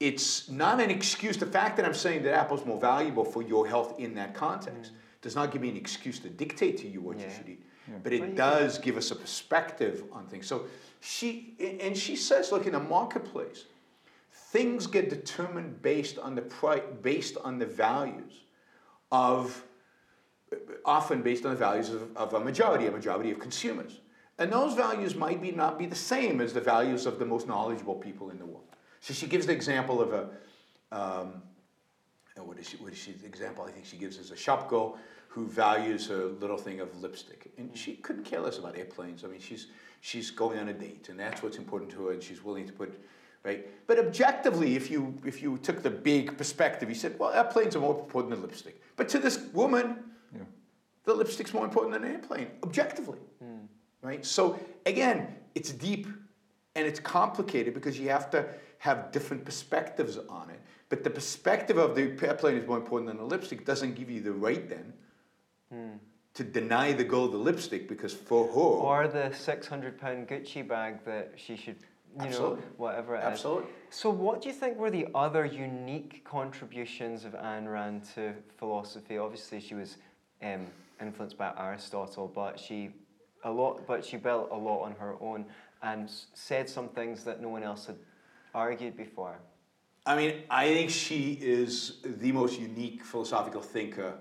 it's not an excuse. The fact that I'm saying that apple's more valuable for your health in that context does not give me an excuse to dictate to you what you should eat. But it you does give us a perspective on things. So she and she says, look, in the marketplace, things get determined based on the price, based on the values of often based on the values of, of a majority, a majority of consumers. And those values might be not be the same as the values of the most knowledgeable people in the world. So she gives the example of a, um, what is she, what is she, the example I think she gives is a shop girl who values her little thing of lipstick. And she couldn't care less about airplanes. I mean, she's, she's going on a date and that's what's important to her and she's willing to put, right? But objectively, if you, if you took the big perspective, you said, well, airplanes are more important than lipstick. But to this woman, Yeah. the lipstick's more important than an airplane, objectively. Hmm. Right? So again, it's deep and it's complicated because you have to have different perspectives on it. But the perspective of the airplane is more important than the lipstick doesn't give you the right then hmm. To deny the girl the lipstick because for her, Or the six hundred pound Gucci bag that she should, you Absolutely. know, whatever it is. absolutely. So, what do you think were the other unique contributions of Ayn Rand to philosophy? Obviously, she was um, influenced by Aristotle, but she a lot, but she built a lot on her own and said some things that no one else had argued before. I mean, I think she is the most unique philosophical thinker,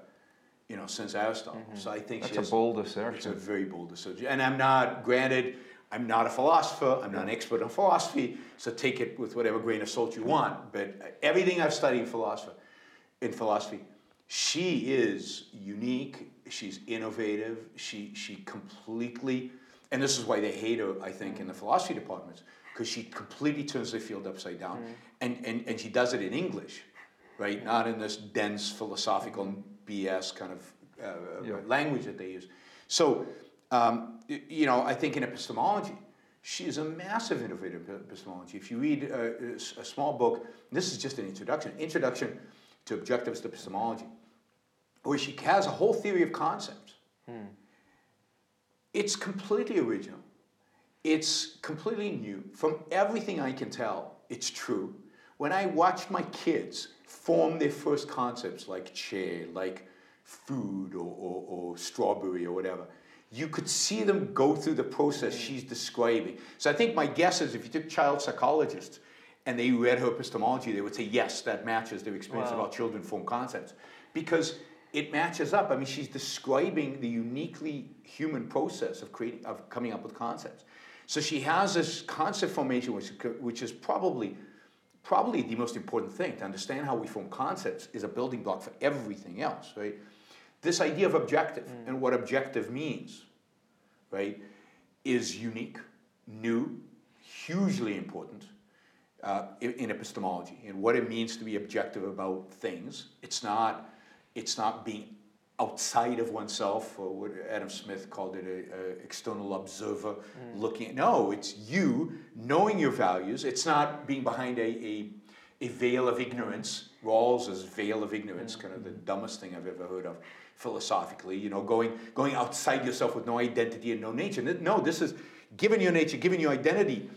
you know, since Aristotle. Mm-hmm. So I think That's a bold assertion. It's a very bold assertion. And I'm not, granted, I'm not a philosopher, I'm not an expert on philosophy, so take it with whatever grain of salt you want. But everything I've studied in philosophy, in philosophy, she is unique, she's innovative, she, she completely, and this is why they hate her, I think, in the philosophy departments, because she completely turns the field upside down. Mm. And, and, and she does it in English, right? Not in this dense philosophical BS kind of uh, Yeah. language that they use. So, um, you know, I think in epistemology, she is a massive innovator in epistemology. If you read a, a, s- a small book, this is just an introduction, Introduction to Objectivist Epistemology, where she has a whole theory of concepts. It's completely original. It's completely new. From everything I can tell, it's true. When I watched my kids form their first concepts like chair, like food or, or, or strawberry or whatever, you could see them go through the process she's describing. So I think my guess is if you took child psychologists and they read her epistemology, they would say, yes, that matches their experience of Wow. how children form concepts. Because it matches up. I mean, she's describing the uniquely human process of creating, of coming up with concepts. So she has this concept formation, which, which is probably, probably the most important thing. To understand how we form concepts is a building block for everything else, right? This idea of objective and what objective means, right, is unique, new, hugely important uh, in, in epistemology and what it means to be objective about things. It's not, it's not being outside of oneself, or what Adam Smith called it, a, a external observer mm. looking. At, no, it's you knowing your values. It's not being behind a, a, a veil of ignorance. Rawls is veil of ignorance, kind of the mm-hmm. dumbest thing I've ever heard of philosophically. You know, going going outside yourself with no identity and no nature. No, this is given your nature, given your identity.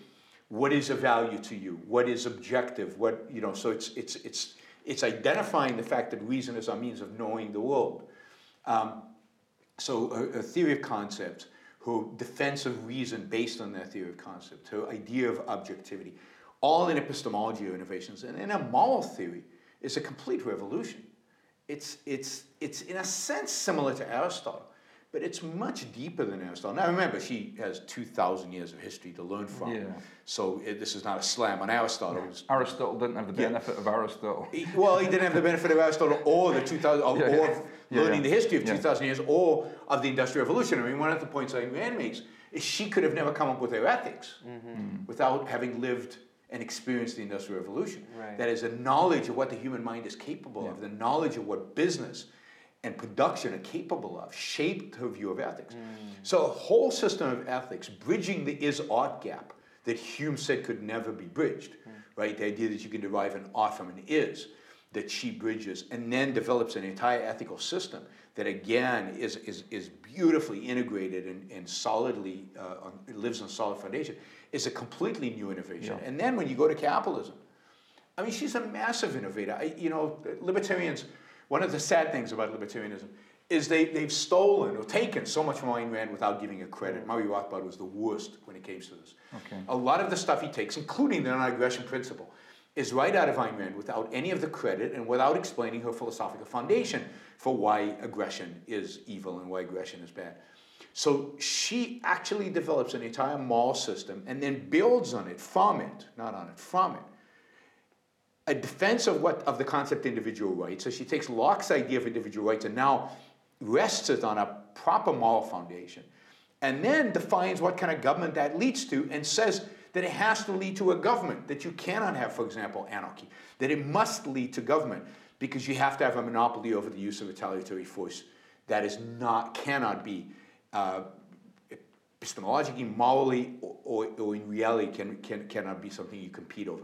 What is of value to you? What is objective? What you know? So it's it's it's it's identifying the fact that reason is our means of knowing the world. Um, so a, a, theory of concepts, her defense of reason based on that theory of concept, her idea of objectivity, all in epistemology or innovations. And in a moral theory is a complete revolution. It's, it's, it's in a sense similar to Aristotle but it's much deeper than Aristotle. Now remember, she has 2,000 years of history to learn from. Yeah. So it, this is not a slam on Aristotle. Yeah. Aristotle didn't have the benefit yeah. of Aristotle. He, well, he didn't have the benefit of Aristotle or the 2,000, or, (laughs) or learning the history of 2,000 years or of the Industrial Revolution. I mean, one of the points Ayn Rand makes is she could have never come up with her ethics mm-hmm. without having lived and experienced the Industrial Revolution. Right. That is a knowledge of what the human mind is capable of, the knowledge of what business and production are capable of shaped her view of ethics. Mm. So a whole system of ethics bridging the is-ought gap that Hume said could never be bridged, mm. right? The idea that you can derive an ought from an is, that she bridges and then develops an entire ethical system that again is, is, is beautifully integrated and, and solidly uh, on, lives on solid foundation, is a completely new innovation. Yeah. And then when you go to capitalism, I mean, she's a massive innovator. I, you know, libertarians one of the sad things about libertarianism is they, they've stolen or taken so much from Ayn Rand without giving her credit. Murray Rothbard was the worst when it came to this. Okay. A lot of the stuff he takes, including the non-aggression principle, is right out of Ayn Rand without any of the credit and without explaining her philosophical foundation for why aggression is evil and why aggression is bad. So she actually develops an entire moral system and then builds on it, from it, not on it, from it, a defense of what of the concept individual rights. So she takes Locke's idea of individual rights and now rests it on a proper moral foundation, and then defines what kind of government that leads to, and says that it has to lead to a government that you cannot have, for example, anarchy. That it must lead to government because you have to have a monopoly over the use of retaliatory force. That is not cannot be. Uh, epistemologically, morally, or, or, or in reality, can, can, cannot be something you compete over.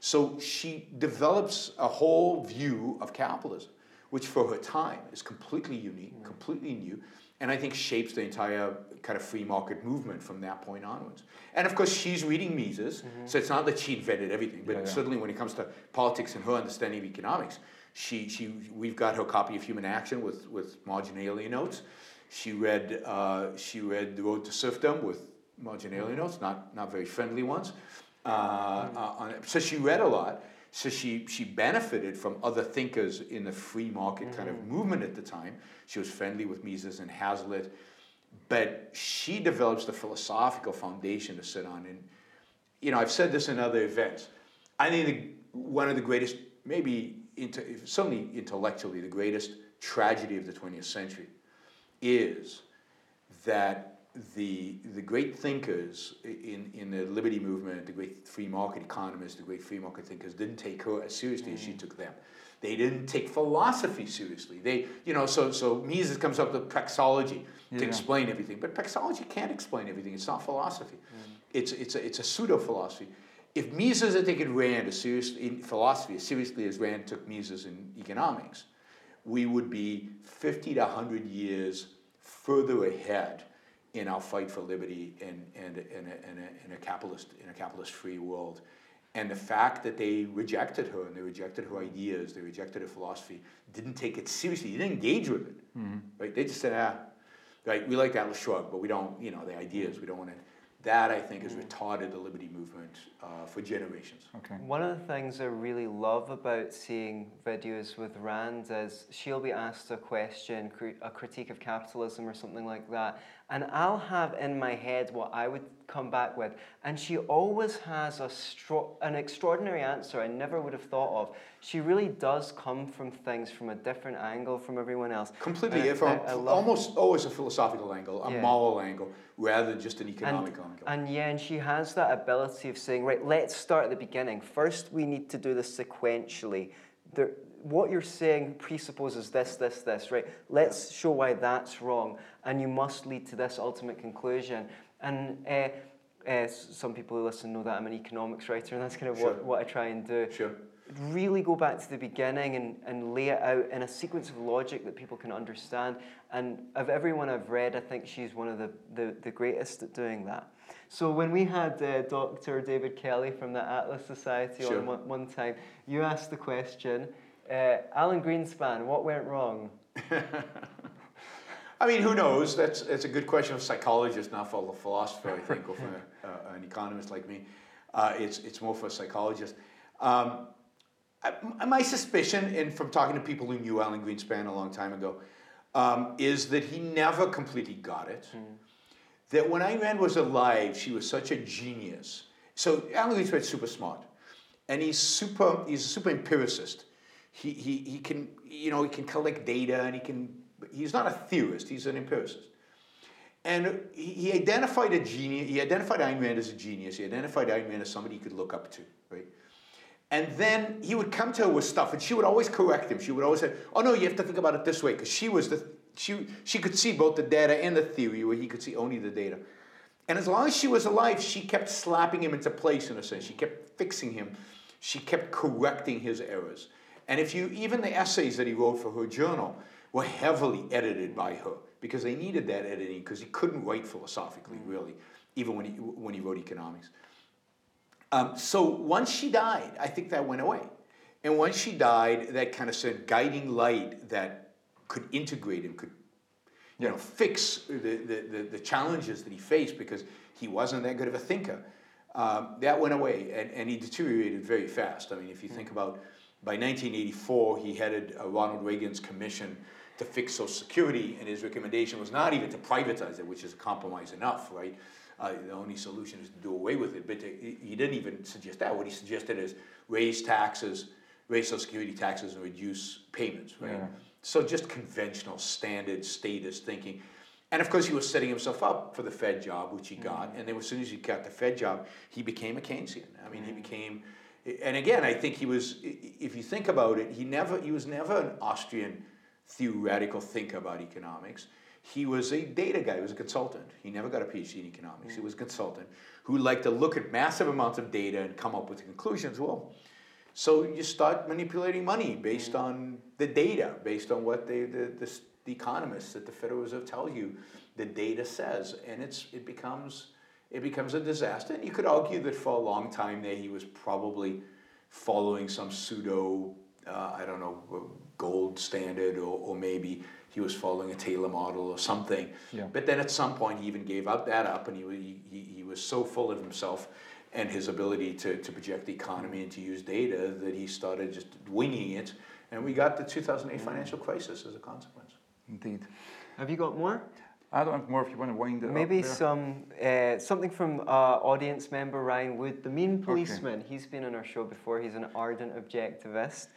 So she develops a whole view of capitalism, which for her time is completely unique, completely new, and I think shapes the entire kind of free market movement from that point onwards. And of course, she's reading Mises, mm-hmm. so it's not that she invented everything, but yeah, yeah. certainly when it comes to politics and her understanding of economics, she, she, we've got her copy of Human Action with, with marginalia notes. She read, uh, she read The Road to Serfdom with marginalia mm-hmm. notes, not, not very friendly ones. Uh, uh, so she read a lot. So she, she benefited from other thinkers in the free market mm-hmm. kind of mm. movement at the time. She was friendly with Mises and Hazlitt. But she develops the philosophical foundation to sit on. And, you know, I've said this in other events. I think the, one of the greatest, maybe into, certainly intellectually, the greatest tragedy of the 20th century is that the, the great thinkers in, in the liberty movement, the great free market economists, the great free market thinkers didn't take her as seriously mm. as she mm. took them. They didn't take philosophy seriously. They, you know, so, so Mises comes up with praxeology yeah. to explain everything. But praxeology can't explain everything. It's not philosophy. Mm. It's, it's, a, it's a pseudo-philosophy. If Mises had taken Rand as seriously, in philosophy as seriously as Rand took Mises in economics, we would be 50 to 100 years further ahead in our fight for liberty in, in, in, a, in, a, in a capitalist in a capitalist free world. And the fact that they rejected her and they rejected her ideas, they rejected her philosophy, didn't take it seriously, they didn't engage with it. Mm-hmm. Right? They just said, ah, right, we like that Atlas Shrugged, but we don't, you know, the ideas, we don't want to that I think has mm. retarded the liberty movement uh, for generations. Okay. One of the things I really love about seeing videos with Rand is she'll be asked a question, a critique of capitalism or something like that, and I'll have in my head what I would come back with, and she always has a stro- an extraordinary answer I never would have thought of. She really does come from things from a different angle from everyone else. Completely, from almost always a philosophical angle, a yeah. moral angle, rather than just an economic and, angle. And yeah, and she has that ability of saying, right, let's start at the beginning. First, we need to do this sequentially. There, what you're saying presupposes this, this, this, right? Let's show why that's wrong, and you must lead to this ultimate conclusion. And uh, uh, some people who listen know that I'm an economics writer, and that's kind of sure. what, what I try and do. Sure. really go back to the beginning and, and lay it out in a sequence of logic that people can understand. And of everyone I've read, I think she's one of the, the, the greatest at doing that. So when we had uh, Dr. David Kelley from the Atlas Society Sure. on one, one time, you asked the question, uh, Alan Greenspan, what went wrong? (laughs) I mean, who knows? That's, that's a good question of a psychologist, not for a philosopher, I think, or for (laughs) uh, an economist like me. Uh, it's, it's more for a psychologist. Um, I, my suspicion, and from talking to people who knew Alan Greenspan a long time ago, um, is that he never completely got it. That when Ayn Rand was alive, she was such a genius. So Alan Greenspan's super smart, and he's super. He's a super empiricist. He, he, he can you know he can collect data and he can. He's not a theorist. He's an empiricist. And he identified a genius. He identified Ayn Rand as a genius. He identified Ayn Rand as somebody he could look up to, right? And then he would come to her with stuff, and she would always correct him. She would always say, "Oh no, you have to think about it this way," because she was the she she could see both the data and the theory, where he could see only the data. And as long as she was alive, she kept slapping him into place in a sense. She kept fixing him. She kept correcting his errors. And if you even the essays that he wrote for her journal were heavily edited by her because they needed that editing because he couldn't write philosophically really, even when he when he wrote economics. Um, so once she died, I think that went away. And once she died, that kind of said guiding light that could integrate and could you know, fix the, the, the, the challenges that he faced because he wasn't that good of a thinker. Um, that went away, and, and he deteriorated very fast. I mean, if you think about by 1984, he headed uh, Ronald Reagan's commission to fix Social Security, and his recommendation was not even to privatize it, which is a compromise enough, right? Uh, the only solution is to do away with it, but to, he didn't even suggest that. What he suggested is raise taxes, raise Social Security taxes, and reduce payments, right? Yeah. So just conventional, standard, statist thinking. And of course, he was setting himself up for the Fed job, which he got. And then as soon as he got the Fed job, he became a Keynesian. I mean, he became, and again, I think he was. If you think about it, he never, he was never an Austrian theoretical thinker about economics. He was a data guy. He was a consultant. He never got a PhD in economics. He mm. was a consultant who liked to look at massive amounts of data and come up with conclusions. Well, so you start manipulating money based mm. on the data, based on what they, the, the, the economists at the Federal Reserve tell you the data says, and it's it becomes it becomes a disaster. And you could argue that for a long time there he was probably following some pseudo uh, I don't know gold standard, or, or maybe he was following a Taylor model or something. Yeah. But then at some point he even gave up that up, and he, he, he he was so full of himself and his ability to, to project the economy and to use data that he started just winging it. And we got the 2008 financial crisis as a consequence. Indeed. Have you got more? I don't have more if you want to wind it Maybe up there. some uh, something from uh, audience member Ryan Wood, the mean policeman. He's been on our show before. He's an ardent objectivist.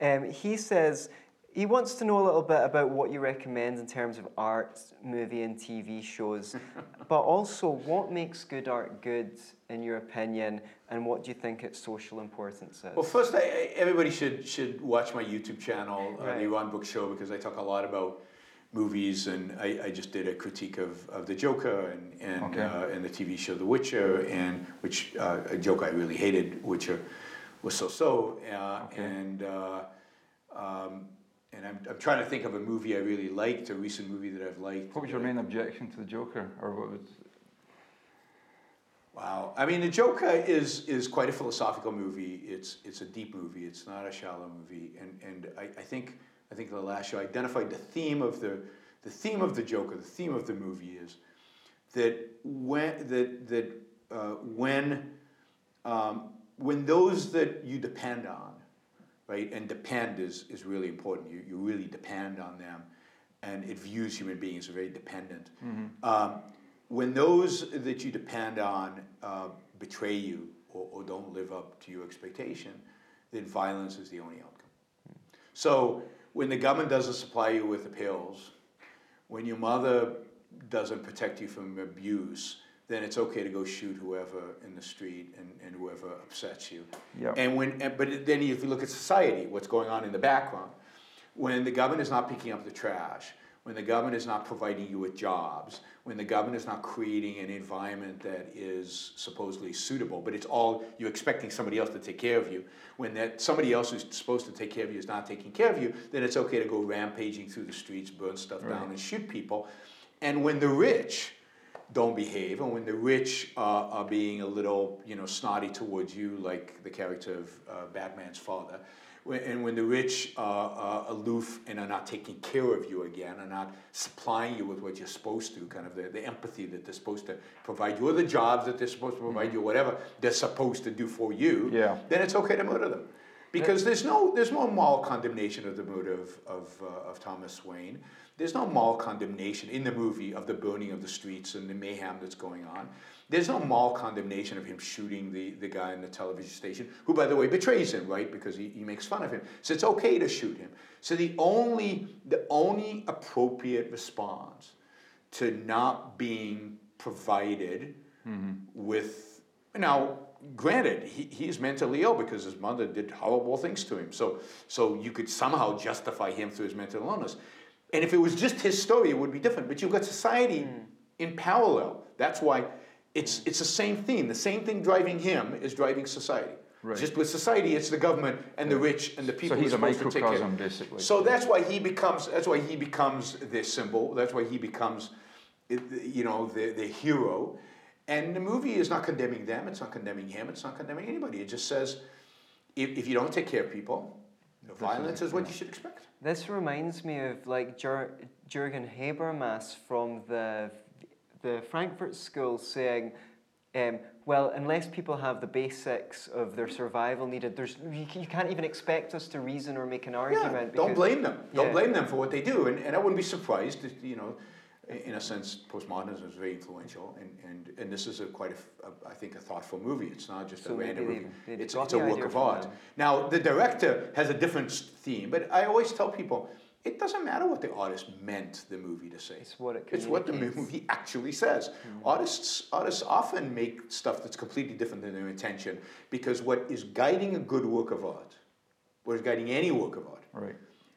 Um, he says he wants to know a little bit about what you recommend in terms of art, movie, and TV shows, (laughs) but also what makes good art good in your opinion, and what do you think its social importance is? Well, first, I, I, everybody should should watch my YouTube channel, uh, the Yaron Brook Show, because I talk a lot about movies, and I, I just did a critique of, of the Joker and and, Okay. uh, and the TV show The Witcher, and which uh, a joke I really hated, Witcher, was so so, uh, Okay. and. Uh, um, and I'm, I'm trying to think of a movie I really liked, a recent movie that I've liked. What was your main objection to the Joker, or what was? Wow. I mean, The Joker is is quite a philosophical movie. It's it's a deep movie. It's not a shallow movie. And and I, I think I think the last show identified the theme of the the theme of the Joker. The theme of the movie is that when that that uh, when um, when those that you depend on, right, and depend is is really important. You you really depend on them, and it views human beings as very dependent. Um, when those that you depend on uh, betray you or, or don't live up to your expectation, then violence is the only outcome. So when the government doesn't supply you with the pills, when your mother doesn't protect you from abuse, then it's okay to go shoot whoever in the street and, and whoever upsets you. Yeah. And when, and- but then if you look at society, what's going on in the background, when the government is not picking up the trash, when the government is not providing you with jobs, when the government is not creating an environment that is supposedly suitable, but it's all you're expecting somebody else to take care of you, when that somebody else who's supposed to take care of you is not taking care of you, then it's okay to go rampaging through the streets, burn stuff right. down, and shoot people. And when the rich don't behave, and when the rich uh, are being a little, you know, snotty towards you, like the character of uh, Batman's father, and when the rich are, aloof and are not taking care of you again, are not supplying you with what you're supposed to, kind of the, the empathy that they're supposed to provide you, or the jobs that they're supposed to provide you, whatever they're supposed to do for you, yeah. then it's okay to murder them. Because there's no, there's no moral condemnation of the murder of, of, uh, of Thomas Wayne. There's no moral condemnation in the movie of the burning of the streets and the mayhem that's going on. There's no moral condemnation of him shooting the, the guy in the television station, who, by the way, betrays him, right? Because he, he makes fun of him. So it's okay to shoot him. So the only, the only appropriate response to not being provided mm-hmm. with, now, granted, he, he's mentally ill because his mother did horrible things to him. So, so you could somehow justify him through his mental illness. And if it was just his story, it would be different. But you've got society mm. in parallel. That's why it's, it's the same thing. The same thing driving him is driving society. Right. Just with society, it's the government and the rich and the people. So he's a microcosm, basically. So that's why he becomes. That's why he becomes this symbol. That's why he becomes, you know, the the hero. And the movie is not condemning them. It's not condemning him. It's not condemning anybody. It just says, if, if you don't take care of people, violence is what you should expect. This reminds me of like Jur- Jürgen Habermas from the the Frankfurt School saying, um, well, unless people have the basics of their survival needed, there's you, you can't even expect us to reason or make an argument. Yeah, don't blame them. Don't blame them for what they do. And, and I wouldn't be surprised, if, you know, in a sense, postmodernism is very influential, and, and, and this is a quite, a, a, I think, a thoughtful movie. It's not just so a random movie. it's, it's a work of art. Now, the director has a different theme, but I always tell people, it doesn't matter what the artist meant the movie to say. It's what it It's what the movie actually says. Mm-hmm. Artists artists often make stuff that's completely different than their intention because what is guiding a good work of art, what is guiding any work of art, right.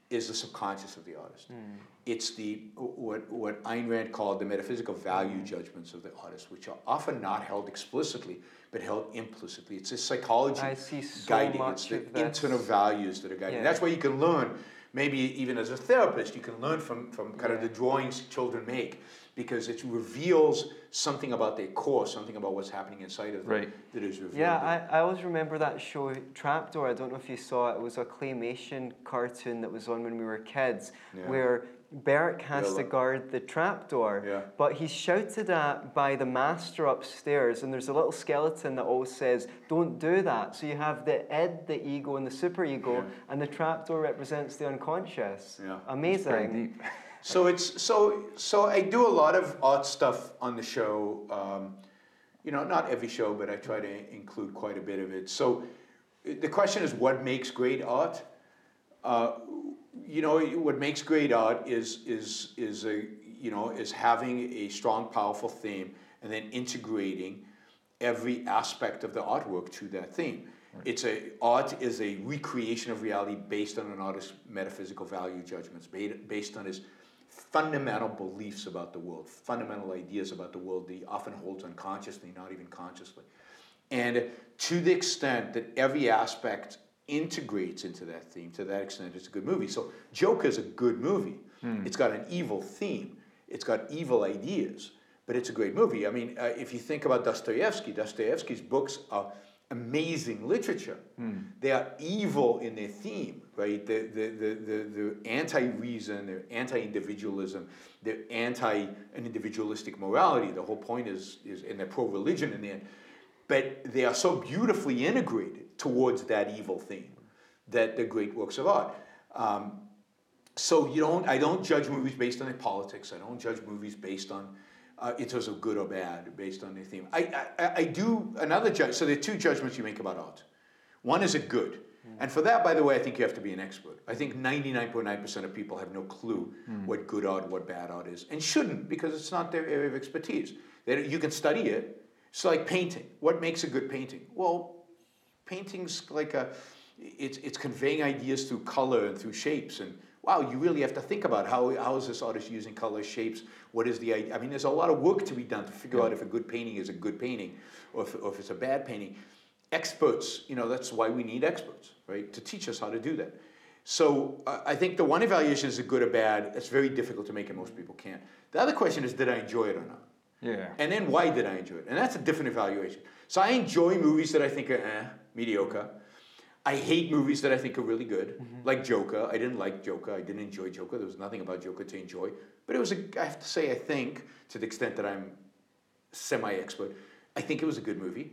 is the subconscious of the artist. Mm. It's the what what Ayn Rand called the metaphysical value judgments of the artist, which are often not held explicitly but held implicitly. It's a psychology so guiding. Much it's the internal values that are guiding. Yeah. That's why you can learn maybe even as a therapist, you can learn from, from kind of the drawings children make because it reveals something about their core, something about what's happening inside of them right. that is revealed. Yeah, I, I always remember that show Trapdoor. I don't know if you saw it. It was a claymation cartoon that was on when we were kids, yeah. where Berk has yeah, to guard the trapdoor, yeah. but he's shouted at by the master upstairs, and there's a little skeleton that always says, Don't do that. So you have the id, the ego, and the superego, yeah. and the trapdoor represents the unconscious. Yeah. Amazing. (laughs) so it's so so I do a lot of art stuff on the show. Um, you know, not every show, but I try to include quite a bit of it. So the question is, what makes great art? Uh, you know, what makes great art is is is a you know is having a strong, powerful theme and then integrating every aspect of the artwork to that theme. Right. It's a art is a recreation of reality based on an artist's metaphysical value judgments, based on his fundamental beliefs about the world, fundamental ideas about the world that he often holds unconsciously, not even consciously. And to the extent that every aspect integrates into that theme to that extent it's a good movie. So joker is a good movie. Hmm. it's got an evil theme. It's got evil ideas. But it's a great movie. I mean uh, if you think about dostoevsky dostoevsky's books are amazing literature. Hmm. they are evil in their theme right? The, the, the, the, the anti-reason they're anti-individualism they're anti-individualistic morality. The whole point is, is and they're pro-religion in the end. But they are so beautifully integrated towards that evil theme that they're great works of art. Um, so you don't, I don't judge movies based on their politics. I don't judge movies based on uh, in terms of good or bad, based on their theme. I, I, I do another judge. So there are two judgments you make about art. One is it good, mm. and for that, by the way, I think you have to be an expert. I think 99.9% of people have no clue mm. what good art, what bad art is, and shouldn't because it's not their area of expertise. They, you can study it. It's like painting. What makes a good painting? Well, painting's like a, it's, it's conveying ideas through color and through shapes. And wow, you really have to think about how, how is this artist using colors, shapes, what is the idea? I mean, there's a lot of work to be done to figure out if a good painting is a good painting or if, or if it's a bad painting. Experts, you know, that's why we need experts, right, to teach us how to do that. So uh, I think the one evaluation is a good or bad. It's very difficult to make, and most people can't. The other question is, did I enjoy it or not? Yeah. And then why did I enjoy it? And that's a different evaluation. So I enjoy movies that I think are eh, mediocre. I hate movies that I think are really good, mm-hmm. like Joker. I didn't like Joker. I didn't enjoy Joker. There was nothing about Joker to enjoy. But it was a, I have to say, I think, to the extent that I'm semi expert, I think it was a good movie.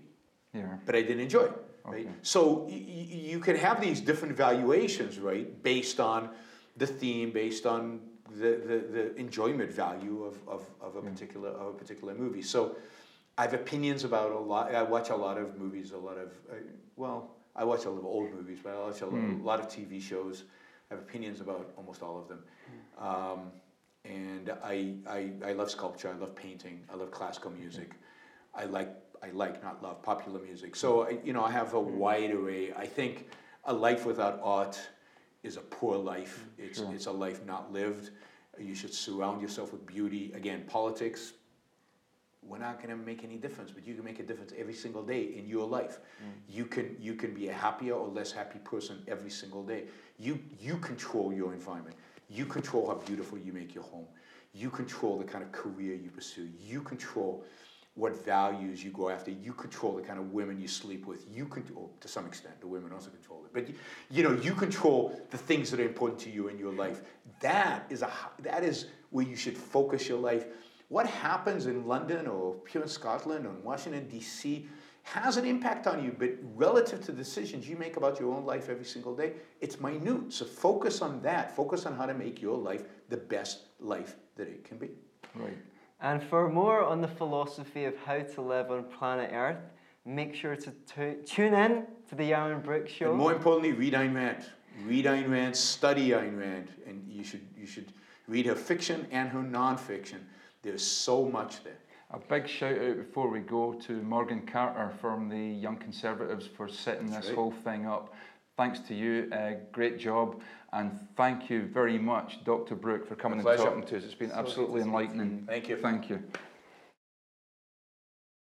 Yeah. But I didn't enjoy it. Right? Okay. So y- you can have these different valuations, right, based on the theme, based on the, the, the enjoyment value of, of, of a mm. particular of a particular movie. So I have opinions about a lot. I watch a lot of movies, a lot of uh, well, I watch a lot of old movies, but I watch a, mm. lot of TV shows. I have opinions about almost all of them. Mm. Um, and I, I, I love sculpture. I love painting. I love classical music. I like I like not love popular music. So I, you know I have a hmm. wide array. I think a life without art is a poor life. Hmm, it's sure. it's a life not lived. You should surround yourself with beauty. Again, politics, we're not going to make any difference, but you can make a difference every single day in your life. Mm. You can you can be a happier or less happy person every single day. You you control your environment. You control how beautiful you make your home. You control the kind of career you pursue. You control what values you go after. You control the kind of women you sleep with. You control, to some extent, the women also control it. But you, you know, you control the things that are important to you in your life. That is a that is where you should focus your life. What happens in London or here in Scotland or in Washington D.C. has an impact on you, but relative to decisions you make about your own life every single day, it's minute. So focus on that. Focus on how to make your life the best life that it can be. Right. And for more on the philosophy of how to live on planet Earth, make sure to t- tune in to the Yaron Brook Show. And more importantly, read Ayn Rand. Read Ayn Rand, study Ayn Rand, and you should, you should read her fiction and her nonfiction. There's so much there. A big shout out before we go to Morgan Carter from the Young Conservatives for setting That's this right. whole thing up. Thanks to you, uh, great job. And thank you very much, Dr. Brook, for coming and talking to us. It's been so absolutely enlightening. Thank you. Thank you.